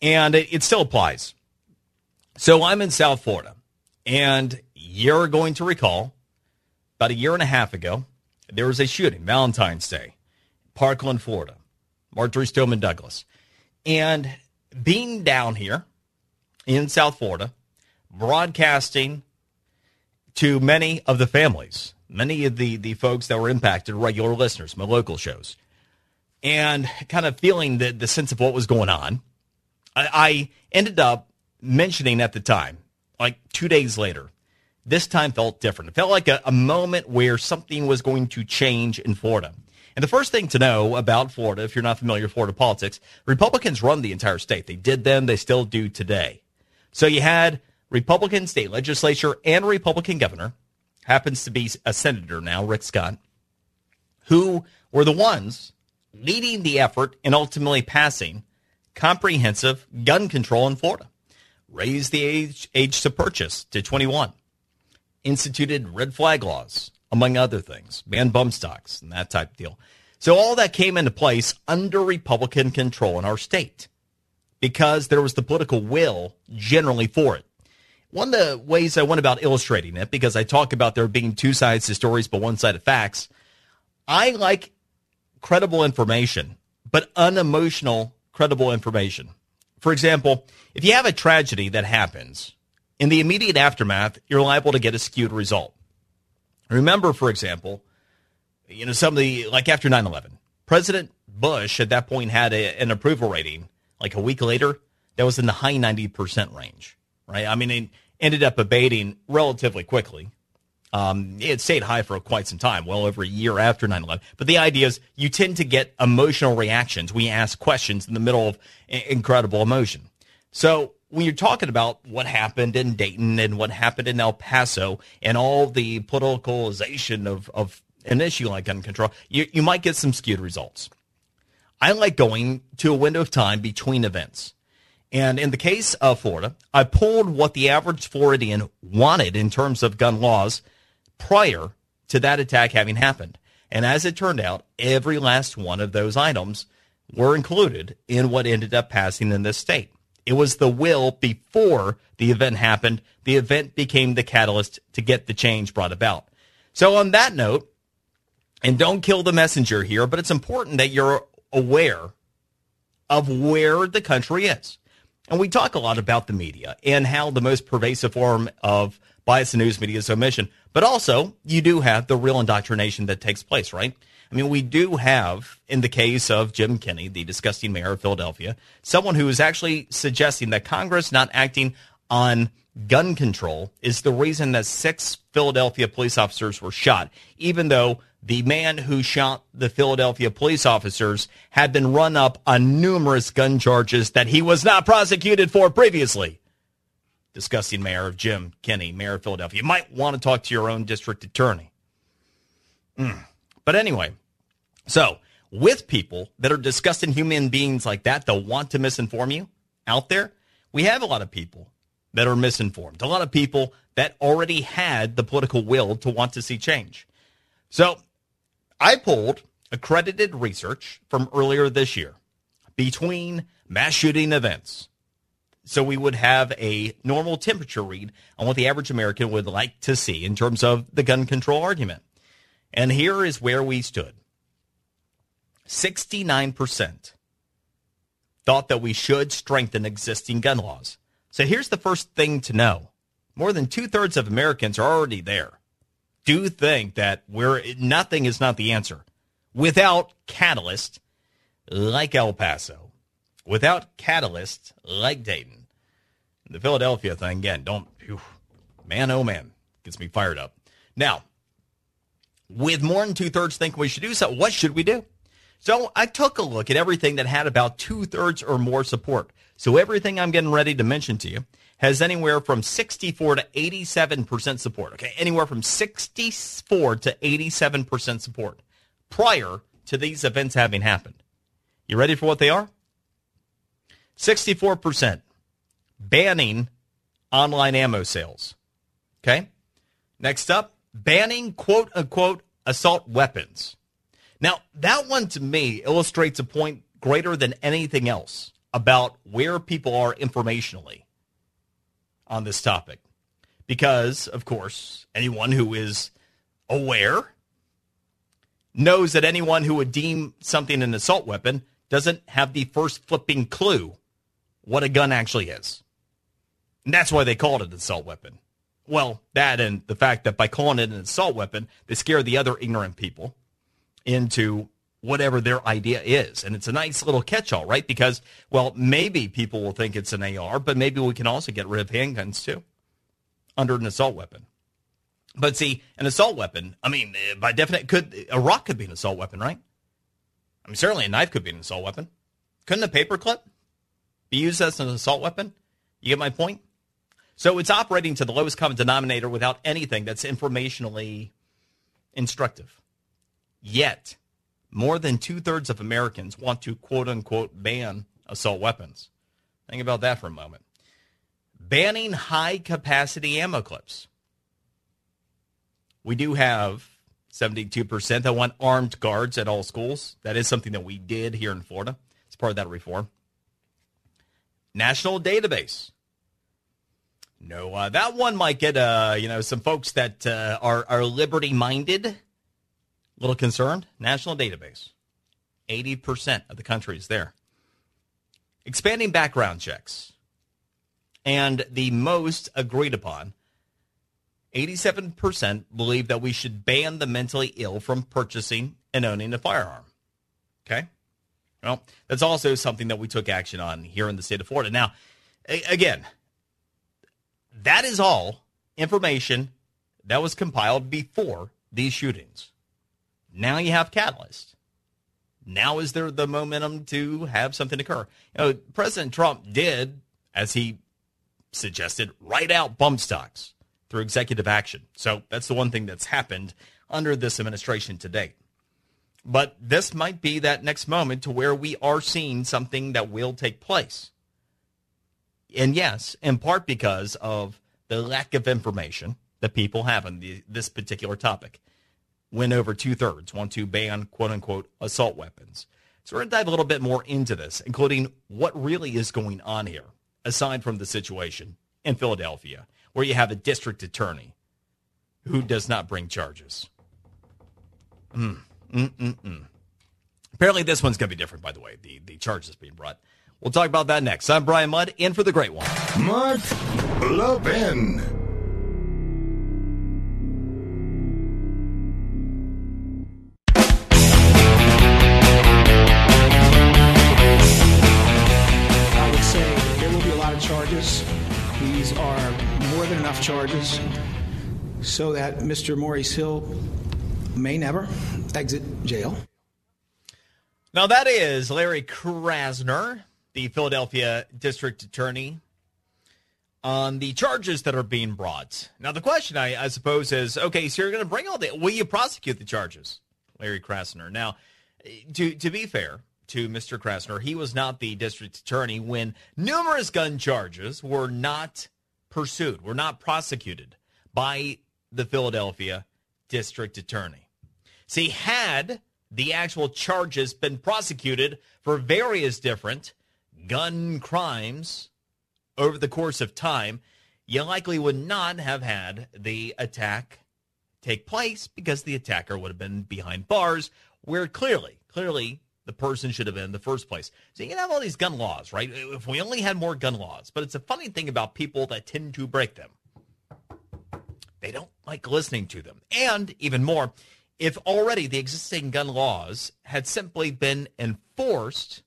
and it, it still applies. So I'm in South Florida, and you're going to recall about a year and a half ago, there was a shooting, Valentine's Day, Parkland, Florida, Marjory Stoneman Douglas. And being down here in South Florida, broadcasting to many of the families, many of the, the folks that were impacted, regular listeners, my local shows, and kind of feeling the, the sense of what was going on, I, I ended up mentioning at the time, like two days later, this time felt different. It felt like a, a, moment where something was going to change in Florida. And the first thing to know about Florida, if you're not familiar with Florida politics, Republicans run the entire state. They did then, they still do today. So you had Republican state legislature and Republican governor, happens to be a senator now, Rick Scott, who were the ones leading the effort and ultimately passing comprehensive gun control in Florida. Raised the age, age to purchase to 21 instituted red flag laws, among other things, banned bump stocks and that type of deal. So all that came into place under Republican control in our state because there was the political will generally for it. One of the ways I went about illustrating it, because I talk about there being two sides to stories but one side of facts, I like credible information, but unemotional credible information. For example, if you have a tragedy that happens, in the immediate aftermath, you're liable to get a skewed result. Remember, for example, you know, some of the, like after 9 11, President Bush at that point had a, an approval rating, like a week later, that was in the high 90% range, right? I mean, it ended up abating relatively quickly. Um, it stayed high for quite some time, well over a year after 9 11. But the idea is you tend to get emotional reactions. We ask questions in the middle of incredible emotion. So when you're talking about what happened in Dayton and what happened in El Paso and all the politicalization of, of an issue like gun control, you, you might get some skewed results. I like going to a window of time between events. And in the case of Florida, I pulled what the average Floridian wanted in terms of gun laws prior to that attack having happened. And as it turned out, every last one of those items were included in what ended up passing in this state. It was the will before the event happened. The event became the catalyst to get the change brought about. So on that note, and don't kill the messenger here, but it's important that you're aware of where the country is. And we talk a lot about the media and how the most pervasive form of bias in news media is omission. But also, you do have the real indoctrination that takes place, right? I mean, we do have, in the case of Jim Kenney, the disgusting mayor of Philadelphia, someone who is actually suggesting that Congress not acting on gun control is the reason that six Philadelphia police officers were shot, even though the man who shot the Philadelphia police officers had been run up on numerous gun charges that he was not prosecuted for previously. Disgusting mayor of Jim Kenney, mayor of Philadelphia. You might want to talk to your own district attorney. Mm. But anyway, so, with people that are disgusting human beings like that that want to misinform you out there, we have a lot of people that are misinformed, a lot of people that already had the political will to want to see change. So, I pulled accredited research from earlier this year between mass shooting events. So we would have a normal temperature read on what the average American would like to see in terms of the gun control argument. And here is where we stood. 69% thought that we should strengthen existing gun laws. So here's the first thing to know. More than two thirds of Americans are already there. Do think that we're, nothing is not the answer. Without catalyst like El Paso, without catalyst like Dayton, the Philadelphia thing, again, don't, whew, man, oh man, gets me fired up. Now, with more than two thirds think we should do so, what should we do? So I took a look at everything that had about two thirds or more support. So everything I'm getting ready to mention to you has anywhere from 64 to 87% support. Okay. Anywhere from 64 to 87% support prior to these events having happened. You ready for what they are? 64% banning online ammo sales. Okay. Next up, banning quote unquote assault weapons. Now, that one to me illustrates a point greater than anything else about where people are informationally on this topic. Because, of course, anyone who is aware knows that anyone who would deem something an assault weapon doesn't have the first flipping clue what a gun actually is. And that's why they called it an assault weapon. Well, that and the fact that by calling it an assault weapon, they scare the other ignorant people into whatever their idea is. And it's a nice little catch all, right? Because, well, maybe people will think it's an AR, but maybe we can also get rid of handguns too under an assault weapon. But see, an assault weapon, I mean, eh, by definition, could a rock could be an assault weapon, right? I mean, certainly a knife could be an assault weapon. Couldn't a paperclip be used as an assault weapon? You get my point? So it's operating to the lowest common denominator without anything that's informationally instructive. Yet, more than two thirds of Americans want to quote unquote ban assault weapons. Think about that for a moment. Banning high capacity ammo clips. We do have 72% that want armed guards at all schools. That is something that we did here in Florida. It's part of that reform. National database. No, uh, that one might get uh, you know some folks that uh, are are liberty minded little concerned. National database. 80% of the country is there. Expanding background checks. And the most agreed upon 87% believe that we should ban the mentally ill from purchasing and owning a firearm. Okay? Well, that's also something that we took action on here in the state of Florida. Now, again, that is all information that was compiled before these shootings. Now you have Catalyst. Now is there the momentum to have something occur? You know, President Trump did, as he suggested, write out bump stocks through executive action. So that's the one thing that's happened under this administration to date. But this might be that next moment to where we are seeing something that will take place. And yes, in part because of the lack of information that people have on the, this particular topic win over two thirds want to ban quote unquote assault weapons. So we're going to dive a little bit more into this, including what really is going on here, aside from the situation in Philadelphia, where you have a district attorney who does not bring charges. Mm, mm, mm, mm. Apparently, this one's going to be different, by the way, the, the charges being brought. We'll talk about that next. I'm Brian Mudd, in for the great one. Mark Levin. So that Mr. Maurice Hill may never exit jail. Now, that is Larry Krasner, the Philadelphia district attorney, on the charges that are being brought. Now, the question, I, I suppose, is okay, so you're going to bring all the, will you prosecute the charges, Larry Krasner? Now, to, to be fair, to Mr. Krasner. He was not the district attorney when numerous gun charges were not pursued, were not prosecuted by the Philadelphia district attorney. See, had the actual charges been prosecuted for various different gun crimes over the course of time, you likely would not have had the attack take place because the attacker would have been behind bars where clearly, clearly the person should have been in the first place. So you can have all these gun laws, right? If we only had more gun laws, but it's a funny thing about people that tend to break them. They don't like listening to them. And even more, if already the existing gun laws had simply been enforced,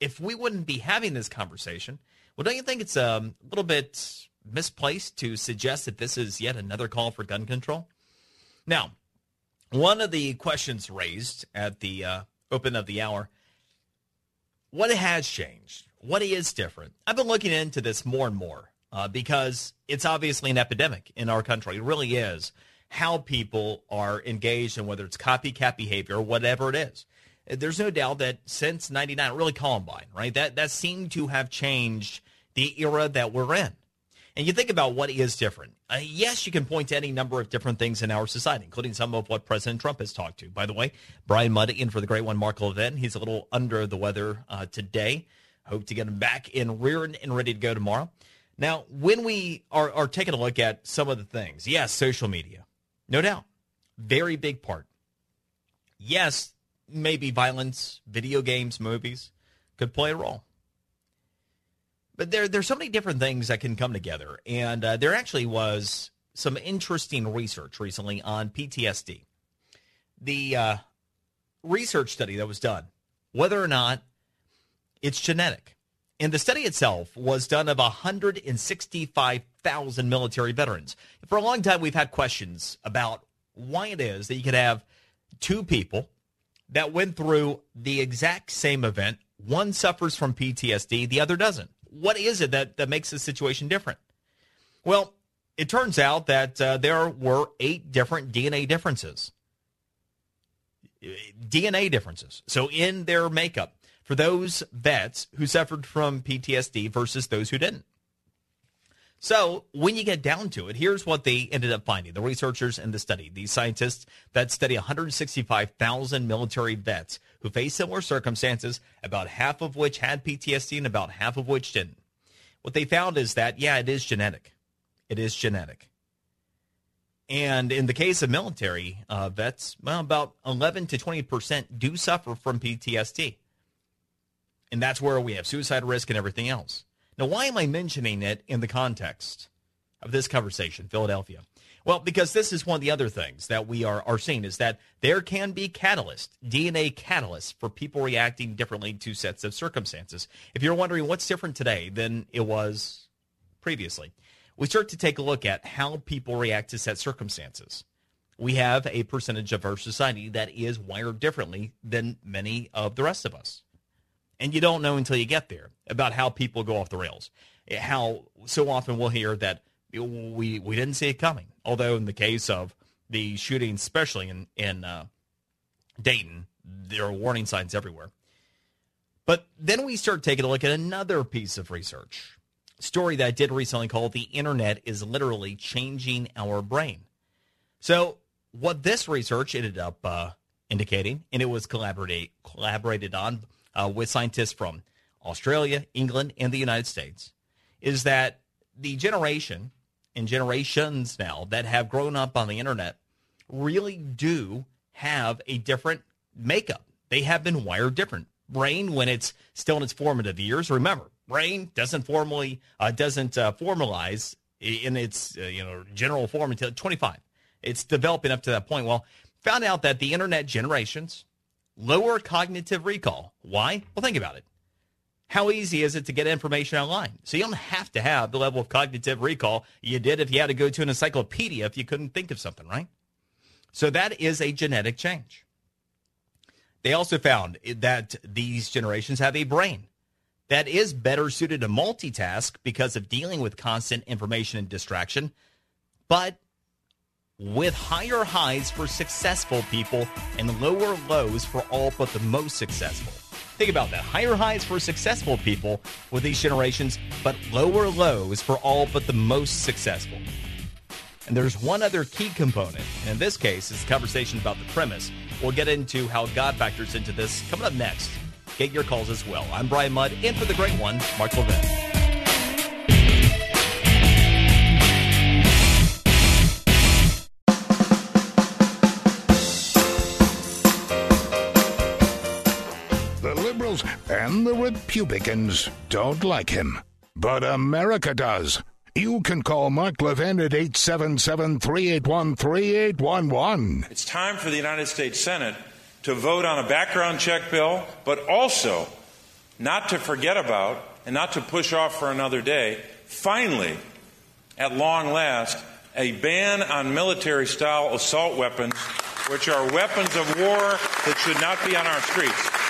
if we wouldn't be having this conversation, well, don't you think it's a little bit misplaced to suggest that this is yet another call for gun control? Now, one of the questions raised at the uh, open of the hour. What has changed? What is different? I've been looking into this more and more uh, because it's obviously an epidemic in our country. It really is how people are engaged and whether it's copycat behavior or whatever it is. There's no doubt that since 99, really Columbine, right? That, that seemed to have changed the era that we're in. And you think about what is different. Uh, yes, you can point to any number of different things in our society, including some of what President Trump has talked to. By the way, Brian Mudd in for the great one, Mark Levin. He's a little under the weather uh, today. Hope to get him back in rear and ready to go tomorrow. Now, when we are, are taking a look at some of the things, yes, social media, no doubt, very big part. Yes, maybe violence, video games, movies could play a role. But there, there's so many different things that can come together. And uh, there actually was some interesting research recently on PTSD. The uh, research study that was done, whether or not it's genetic. And the study itself was done of 165,000 military veterans. For a long time, we've had questions about why it is that you could have two people that went through the exact same event. One suffers from PTSD, the other doesn't what is it that, that makes the situation different? Well, it turns out that uh, there were eight different DNA differences. DNA differences. So in their makeup for those vets who suffered from PTSD versus those who didn't. So when you get down to it, here's what they ended up finding. The researchers in the study, these scientists that study 165,000 military vets who face similar circumstances, about half of which had PTSD and about half of which didn't. What they found is that, yeah, it is genetic. It is genetic. And in the case of military uh, vets, well, about 11 to 20% do suffer from PTSD. And that's where we have suicide risk and everything else. Now, why am I mentioning it in the context of this conversation, Philadelphia? Well, because this is one of the other things that we are, are seeing is that there can be catalyst, DNA catalysts for people reacting differently to sets of circumstances. If you're wondering what's different today than it was previously, we start to take a look at how people react to set circumstances. We have a percentage of our society that is wired differently than many of the rest of us and you don't know until you get there about how people go off the rails. How so often we'll hear that we we didn't see it coming. Although in the case of the shooting, especially in in uh, Dayton, there are warning signs everywhere. But then we start taking a look at another piece of research, story that I did recently called "The Internet is literally changing our brain." So what this research ended up uh, indicating, and it was collaborated collaborated on uh, with scientists from Australia, England, and the United States is that the generation and generations now that have grown up on the internet really do have a different makeup. They have been wired different. Brain, when it's still in its formative years, remember, brain doesn't formally uh, doesn't uh, formalize in its uh, you know general form until 25. It's developing up to that point. Well, found out that the internet generations lower cognitive recall. Why? Well, think about it. How easy is it to get information online? So you don't have to have the level of cognitive recall you did if you had to go to an encyclopedia if you couldn't think of something, right? So that is a genetic change. They also found that these generations have a brain that is better suited to multitask because of dealing with constant information and distraction, but with higher highs for successful people and lower lows for all but the most successful. Think about that. Higher highs for successful people with these generations, but lower lows for all but the most successful. And there's one other key component. And in this case, it's a conversation about the premise. We'll get into how God factors into this coming up next. Get your calls as well. I'm Brian Mudd, in for the great one, Mark Levin. And the Republicans don't like him. But America does. You can call Mark Levin at 877 381 3811. It's time for the United States Senate to vote on a background check bill, but also not to forget about and not to push off for another day, finally, at long last, a ban on military style assault weapons, which are weapons of war that should not be on our streets.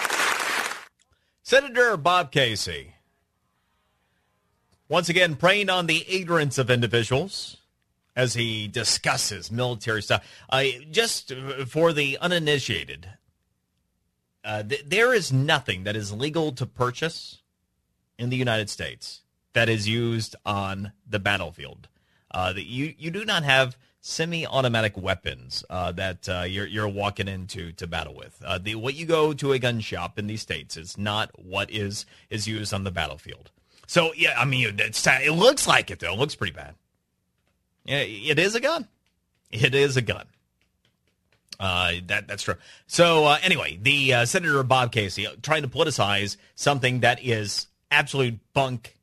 Senator Bob Casey. Once again, preying on the ignorance of individuals as he discusses military stuff. Uh, just for the uninitiated, uh, th- there is nothing that is legal to purchase in the United States that is used on the battlefield. Uh, that you you do not have semi-automatic weapons uh, that uh, you're you're walking into to battle with. Uh, the what you go to a gun shop in these states is not what is is used on the battlefield. So yeah, I mean it looks like it though. It looks pretty bad. Yeah, it is a gun. It is a gun. Uh, that that's true. So uh, anyway, the uh, Senator Bob Casey trying to politicize something that is absolute bunk,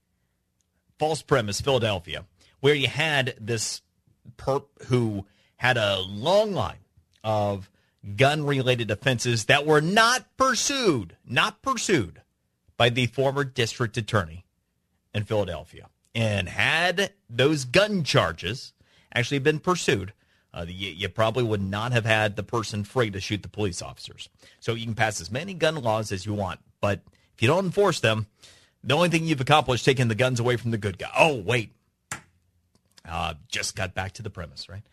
false premise, Philadelphia, where you had this perp who had a long line of gun-related offenses that were not pursued, not pursued by the former district attorney in Philadelphia, and had those gun charges actually been pursued uh, you, you, probably would not have had the person free to shoot the police officers. So you can pass as many gun laws as you want, but if you don't enforce them, the only thing you've accomplished is taking the guns away from the good guy. Oh, wait. Uh, just got back to the premise, right?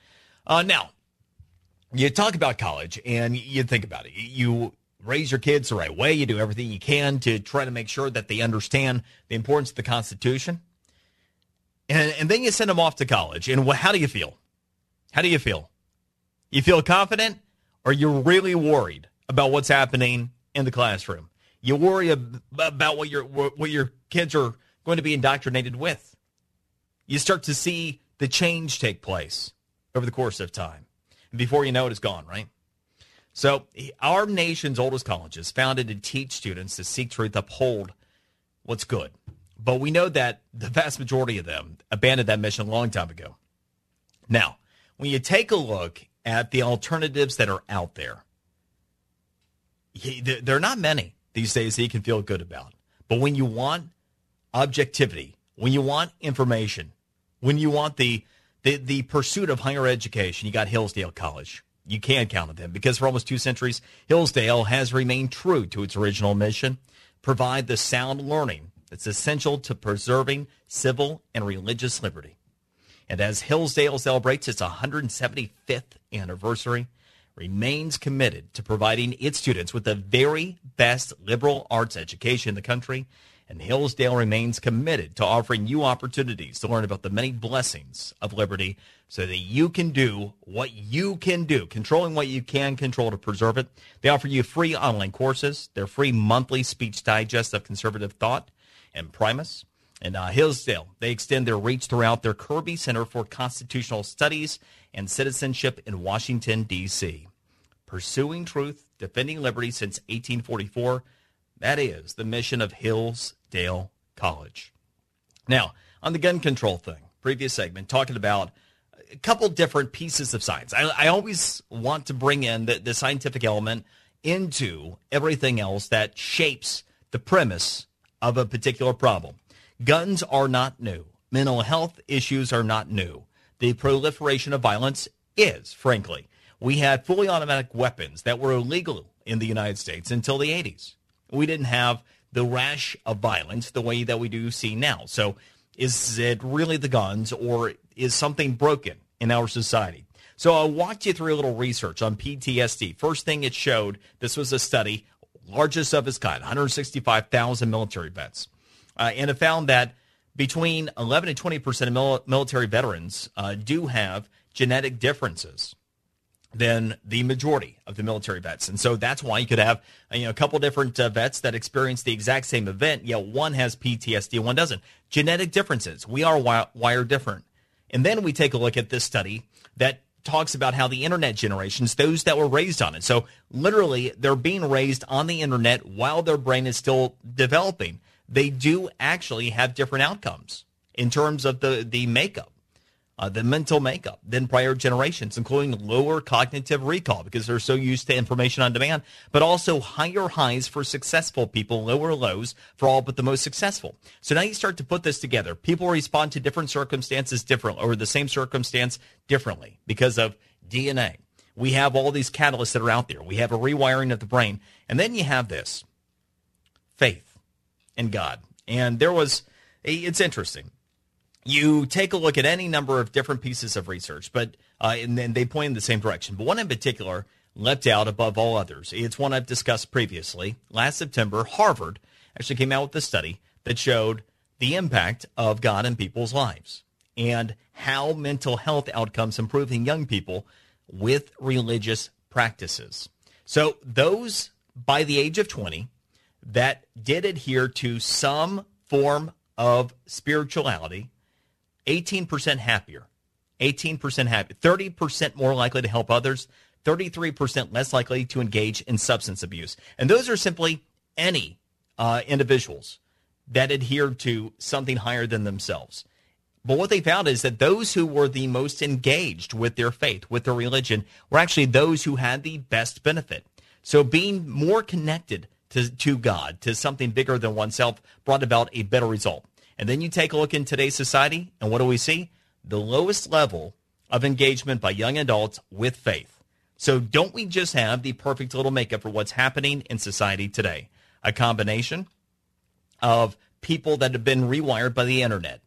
Uh, now, you talk about college and you think about it. You raise your kids the right way. You do everything you can to try to make sure that they understand the importance of the Constitution. And, and then you send them off to college. And how do you feel? How do you feel? You feel confident or you're really worried about what's happening in the classroom? You worry about what your what your kids are going to be indoctrinated with. You start to see the change take place over the course of time. And before you know it, it's gone, right? So, our nation's oldest colleges, founded to teach students to seek truth, uphold what's good. But we know that the vast majority of them abandoned that mission a long time ago. Now, when you take a look at the alternatives that are out there, there are not many these days that you can feel good about. But when you want objectivity, when you want information, when you want the the, the pursuit of higher education, you got Hillsdale College. You can count on them because for almost two centuries, Hillsdale has remained true to its original mission, provide the sound learning that's essential to preserving civil and religious liberty. And as Hillsdale celebrates its 175th anniversary, remains committed to providing its students with the very best liberal arts education in the country. And Hillsdale remains committed to offering you opportunities to learn about the many blessings of liberty so that you can do what you can do, controlling what you can control to preserve it. They offer you free online courses, their free monthly speech digest of conservative thought Imprimis and uh, Hillsdale. They extend their reach throughout their Kirby Center for Constitutional Studies and Citizenship in Washington, D.C. Pursuing truth, defending liberty since 1844. That is the mission of Hillsdale College. Now, on the gun control thing, previous segment, talking about a couple different pieces of science. I, I always want to bring in the, the scientific element into everything else that shapes the premise of a particular problem. Guns are not new. Mental health issues are not new. The proliferation of violence is, frankly. We had fully automatic weapons that were illegal in the United States until the 80s. We didn't have the rash of violence the way that we do see now. So is it really the guns or is something broken in our society? So I walked you through a little research on PTSD. First thing it showed, this was a study, largest of its kind, 165,000 military vets uh, and it found that between 11 and 20 percent of mil- military veterans uh, do have genetic differences than the majority of the military vets. And so that's why you could have you know, a couple different uh, vets that experience the exact same event, yet one has PTSD, one doesn't. Genetic differences. We are wi- wired different. And then we take a look at this study that talks about how the internet generations, those that were raised on it. So literally, they're being raised on the internet while their brain is still developing they do actually have different outcomes in terms of the, the makeup, uh, the mental makeup than prior generations, including lower cognitive recall because they're so used to information on demand, but also higher highs for successful people, lower lows for all but the most successful. So now you start to put this together. People respond to different circumstances differently or the same circumstance differently because of DNA. We have all these catalysts that are out there. We have a rewiring of the brain. And then you have this faith in God. And there was, it's interesting. You take a look at any number of different pieces of research, but uh, and then they point in the same direction. But one in particular leapt out above all others. It's one I've discussed previously. Last September, Harvard actually came out with a study that showed the impact of God in people's lives and how mental health outcomes improve in young people with religious practices. So those by the age of 20 that did adhere to some form of spirituality, 18% happier, 18% happy, 30% more likely to help others, 33% less likely to engage in substance abuse. And those are simply any uh, individuals that adhered to something higher than themselves. But what they found is that those who were the most engaged with their faith, with their religion, were actually those who had the best benefit. So being more connected to, to God, to something bigger than oneself, brought about a better result. And then you take a look in today's society, and what do we see? The lowest level of engagement by young adults with faith. So don't we just have the perfect little makeup for what's happening in society today? A combination of people that have been rewired by the internet.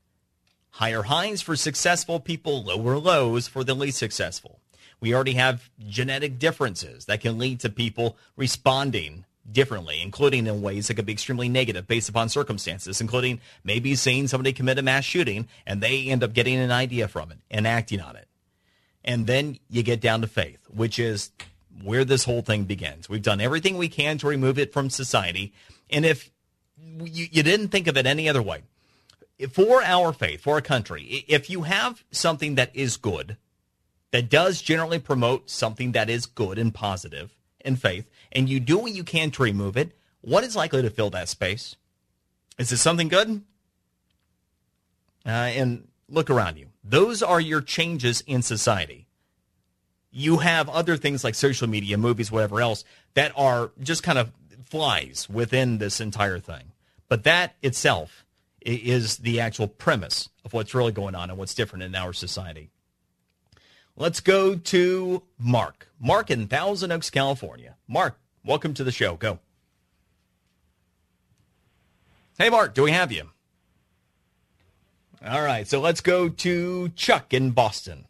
Higher highs for successful people, lower lows for the least successful. We already have genetic differences that can lead to people responding differently, including in ways that could be extremely negative based upon circumstances, including maybe seeing somebody commit a mass shooting and they end up getting an idea from it and acting on it. And then you get down to faith, which is where this whole thing begins. We've done everything we can to remove it from society. And if you, you didn't think of it any other way, for our faith, for our country, if you have something that is good, that does generally promote something that is good and positive in faith, and you do what you can to remove it, what is likely to fill that space? Is it something good? Uh, and look around you. Those are your changes in society. You have other things like social media, movies, whatever else, that are just kind of flies within this entire thing. But that itself is the actual premise of what's really going on and what's different in our society. Let's go to Mark. Mark in Thousand Oaks, California. Mark, welcome to the show. Go. Hey, Mark, do we have you? All right, so let's go to Chuck in Boston.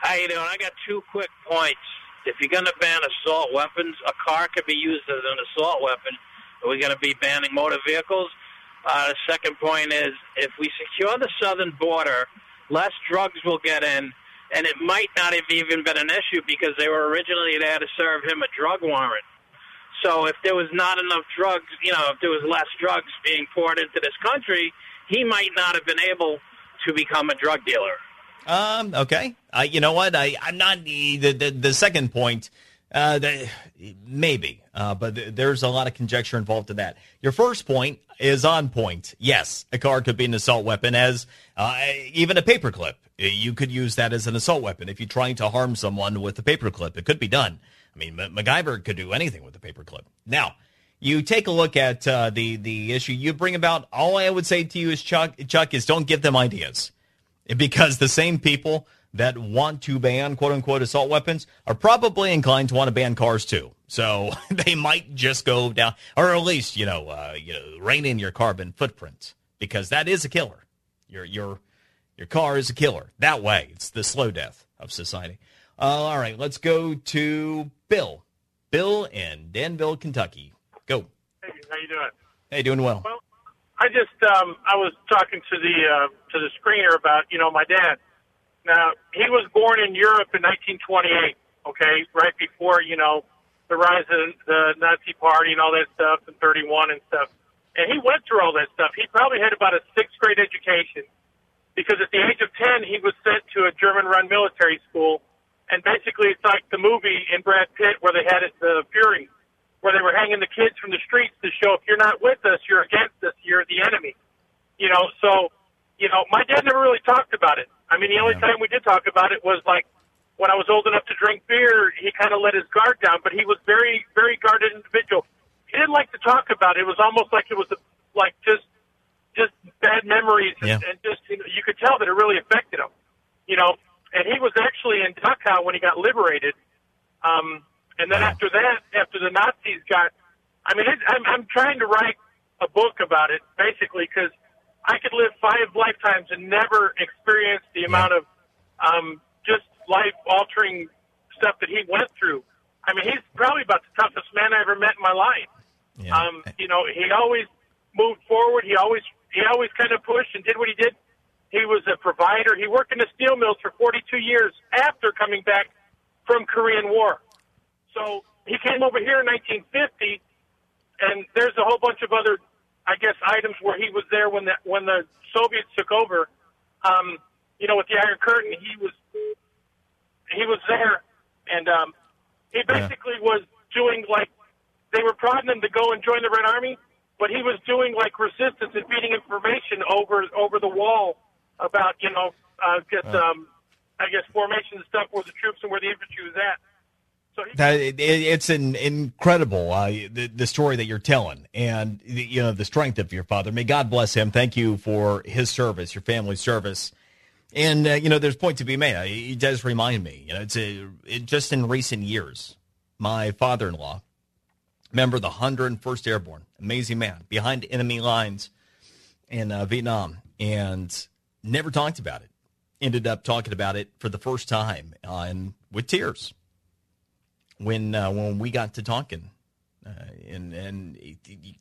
How you doing? I got two quick points. If you're going to ban assault weapons, a car could be used as an assault weapon. Are we going to be banning motor vehicles? Uh, the second point is if we secure the southern border, less drugs will get in, and it might not have even been an issue because they were originally there to serve him a drug warrant. So if there was not enough drugs, you know, if there was less drugs being poured into this country, he might not have been able to become a drug dealer. Um. Okay. Uh, you know what? I I'm not the the, the second point. Uh, the, maybe, uh, but th- there's a lot of conjecture involved in that. Your first point is on point. Yes, a car could be an assault weapon, as uh, even a paperclip. You could use that as an assault weapon if you're trying to harm someone with a paperclip. It could be done. I mean, M- MacGyver could do anything with a paperclip. Now, you take a look at uh, the the issue you bring about. All I would say to you is Chuck, Chuck is don't give them ideas, because the same people that want to ban quote unquote assault weapons are probably inclined to want to ban cars too. So they might just go down, or at least you know, uh, you know, rein in your carbon footprint because that is a killer. Your your your car is a killer. That way, it's the slow death of society. Uh, all right, let's go to Bill. Bill in Danville, Kentucky. Go. Hey, how you doing? Hey, doing well. Well, I just um, I was talking to the uh, to the screener about you know my dad. Now he was born in Europe in 1928. Okay, right before you know the rise of the Nazi Party and all that stuff, and 31 and stuff. And he went through all that stuff. He probably had about a sixth grade education because at the age of 10 he was sent to a German-run military school, and basically it's like the movie in Brad Pitt where they had it the Fury where they were hanging the kids from the streets to show if you're not with us, you're against us, you're the enemy. You know, so, you know, my dad never really talked about it. I mean, the only time we did talk about it was like when I was old enough to drink beer, he kind of let his guard down, but he was very, very guarded individual. He didn't like to talk about it. It was almost like it was a, like just, just bad memories and, Yeah. and just, you, know, you could tell that it really affected him. You know, and he was actually in Dachau when he got liberated. Um, and then after that, after the Nazis got, I mean, it, I'm, I'm trying to write a book about it basically because I could live five lifetimes and never experience the amount of um, just life altering stuff that he went through. I mean, he's probably about the toughest man I ever met in my life. Um, you know, he always moved forward. He always he always kind of pushed and did what he did. He was a provider. He worked in the steel mills for 42 years after coming back from Korean War. So he came over here in 1950, and there's a whole bunch of other, I guess, items where he was there when the when the Soviets took over. Um, you know, with the Iron Curtain, he was he was there, and um, he basically was doing like they were prodding him to go and join the Red Army, but he was doing like resistance and feeding information over over the wall about you know uh, just um, I guess formation and stuff where the troops and where the infantry was at. So he, That it, it's an incredible uh, the, the story that you're telling, and the, you know the strength of your father. May God bless him. Thank you for his service, your family's service, and uh, you know there's point to be made. He does remind me. You know, it's a it, just in recent years, my father-in-law, member of the 101st Airborne, amazing man, behind enemy lines in uh, Vietnam, and never talked about it. Ended up talking about it for the first time, uh, and with tears when uh, when we got to talking, uh, and and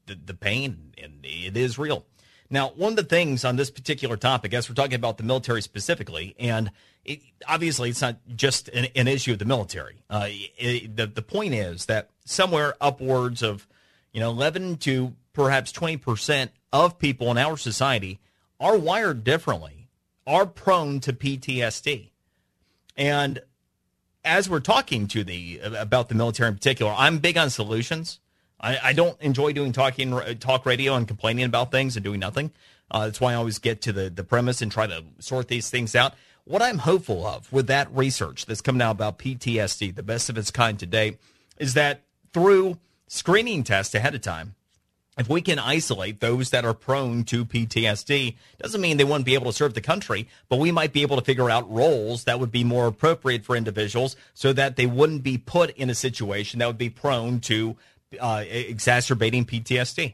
the, the pain and it is real. Now, one of the things on this particular topic, as we're talking about the military specifically, and it, obviously it's not just an, an issue of the military. Uh, it, the the point is that somewhere upwards of you know 11 to perhaps 20 percent of people in our society are wired differently, are prone to PTSD, and as we're talking to the about the military in particular, I'm big on solutions. I, I don't enjoy doing talking talk radio and complaining about things and doing nothing. Uh, that's why I always get to the the premise and try to sort these things out. What I'm hopeful of with that research that's coming out about PTSD, the best of its kind today, is that through screening tests ahead of time, if we can isolate those that are prone to PTSD, doesn't mean they wouldn't be able to serve the country, but we might be able to figure out roles that would be more appropriate for individuals so that they wouldn't be put in a situation that would be prone to uh, exacerbating PTSD.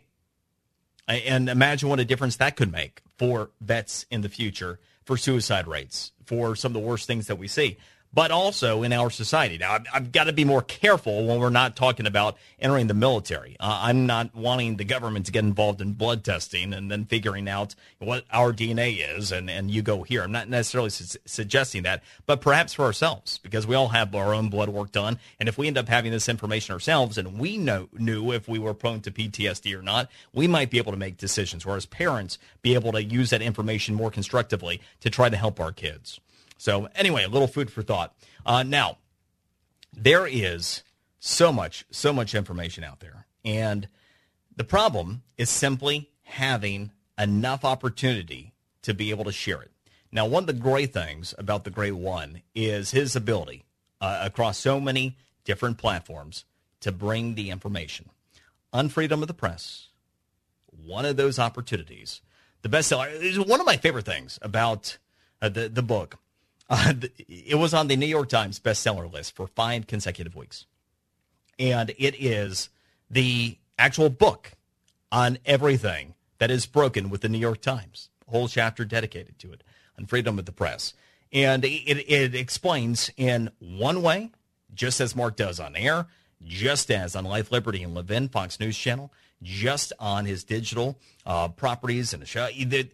And imagine what a difference that could make for vets in the future, for suicide rates, for some of the worst things that we see, but also in our society. Now, I've, I've got to be more careful when we're not talking about entering the military. Uh, I'm not wanting the government to get involved in blood testing and then figuring out what our DNA is and, and you go here. I'm not necessarily su- suggesting that, but perhaps for ourselves, because we all have our own blood work done. And if we end up having this information ourselves and we know, knew if we were prone to PTSD or not, we might be able to make decisions, or as parents, be able to use that information more constructively to try to help our kids. So, anyway, a little food for thought. Uh, now, there is so much, so much information out there. And the problem is simply having enough opportunity to be able to share it. Now, one of the great things about the Great One is his ability uh, across so many different platforms to bring the information. Unfreedom of the press, one of those opportunities. The bestseller is one of my favorite things about uh, the the book. Uh, it was on the New York Times bestseller list for five consecutive weeks, and it is the actual book on everything that is broken with the New York Times. A whole chapter dedicated to it on freedom of the press, and it, it explains in one way, just as Mark does on air, just as on Life, Liberty, and Levin, Fox News Channel, just on his digital uh, properties and the show.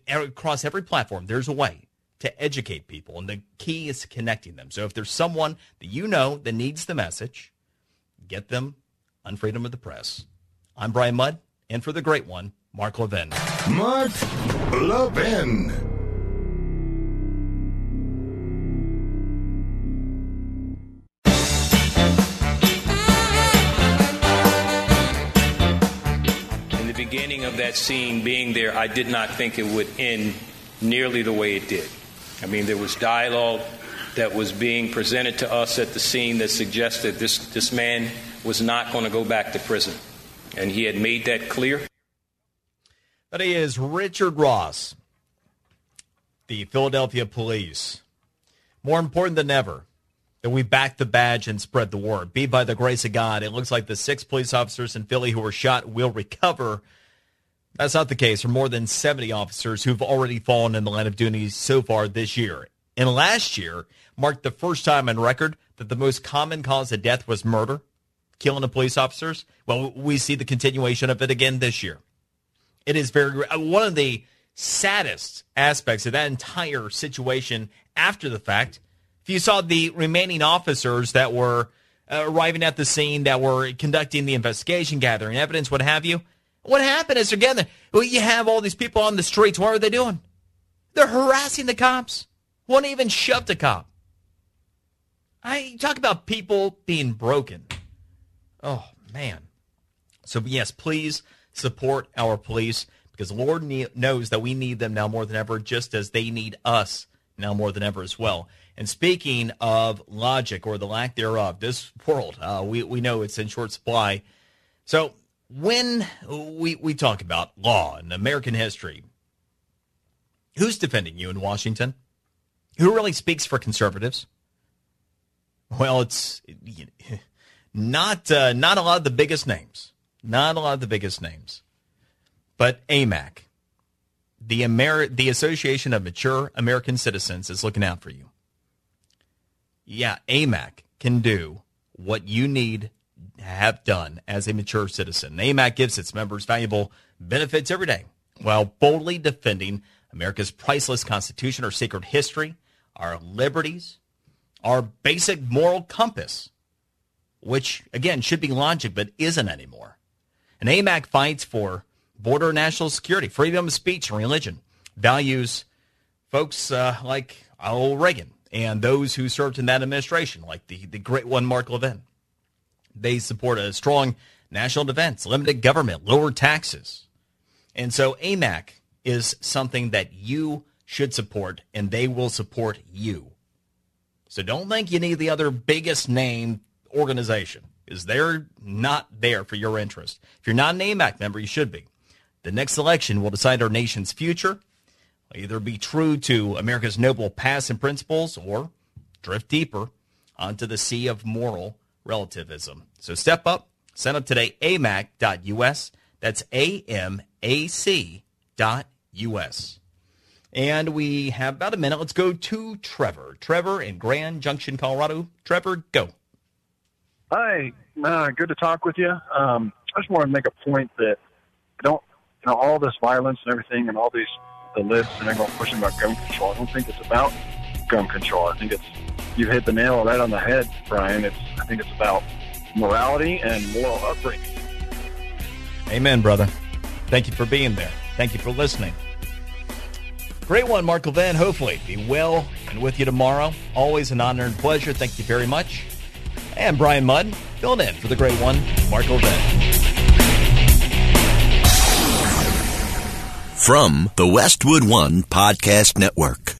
Across every platform, there's a way to educate people, and the key is connecting them. So if there's someone that you know that needs the message, get them Unfreedom of the Press. I'm Brian Mudd, and for the great one, Mark Levin. Mark Levin. In the beginning of that scene, being there, I did not think it would end nearly the way it did. I mean, there was dialogue that was being presented to us at the scene that suggested this, this man was not going to go back to prison. And he had made that clear. That is Richard Ross, the Philadelphia police More important than ever that we back the badge and spread the word. Be by the grace of God. It looks like the six police officers in Philly who were shot will recover. That's not the case for more than 70 officers who've already fallen in the line of duty so far this year. And last year marked the first time on record that the most common cause of death was murder, killing of police officers. Well, we see the continuation of it again this year. It is very one of the saddest aspects of that entire situation after the fact. If you saw the remaining officers that were uh, arriving at the scene, that were conducting the investigation, gathering evidence, what have you, what happened is again, well, you have all these people on the streets. What are they doing? They're harassing the cops. One even shoved a cop. I talk about people being broken. Oh man. So yes, please support our police because Lord knows that we need them now more than ever, just as they need us now more than ever as well. And speaking of logic or the lack thereof, this world, uh, we, we know it's in short supply. So when we, we talk about law and American history, who's defending you in Washington? Who really speaks for conservatives? Well, it's not uh, not a lot of the biggest names, not a lot of the biggest names, but AMAC, the Amer- the Association of Mature American Citizens, is looking out for you. Yeah, AMAC can do what you need have done as a mature citizen. AMAC gives its members valuable benefits every day while boldly defending America's priceless Constitution, our sacred history, our liberties, our basic moral compass, which, again, should be logic but isn't anymore. And AMAC fights for border national security, freedom of speech, and religion, values folks uh, like Al Reagan and those who served in that administration, like the, the great one, Mark Levin. They support a strong national defense, limited government, lower taxes. And so AMAC is something that you should support, and they will support you. So don't think you need the other biggest name organization, because they're not there for your interest. If you're not an AMAC member, you should be. The next election will decide our nation's future. Either be true to America's noble past and principles or drift deeper onto the sea of moral relativism. So step up, sign up today, amac.us. That's A-M-A-C.us. And we have about a minute. Let's go to Trevor. Trevor in Grand Junction, Colorado. Trevor, go. Hi. Uh, good to talk with you. Um, I just want to make a point that I don't, you know, all this violence and everything and all these, the lists and everyone pushing about gun control. I don't think it's about gun control. I think it's, you hit the nail right on the head, Brian. It's, I think it's about morality and moral upbringing. Amen, brother. Thank you for being there. Thank you for listening. Great one, Mark Levin. Hopefully, be well and with you tomorrow. Always an honor and pleasure. Thank you very much. And Brian Mudd filling in for the great one, Mark Levin. From the Westwood One Podcast Network.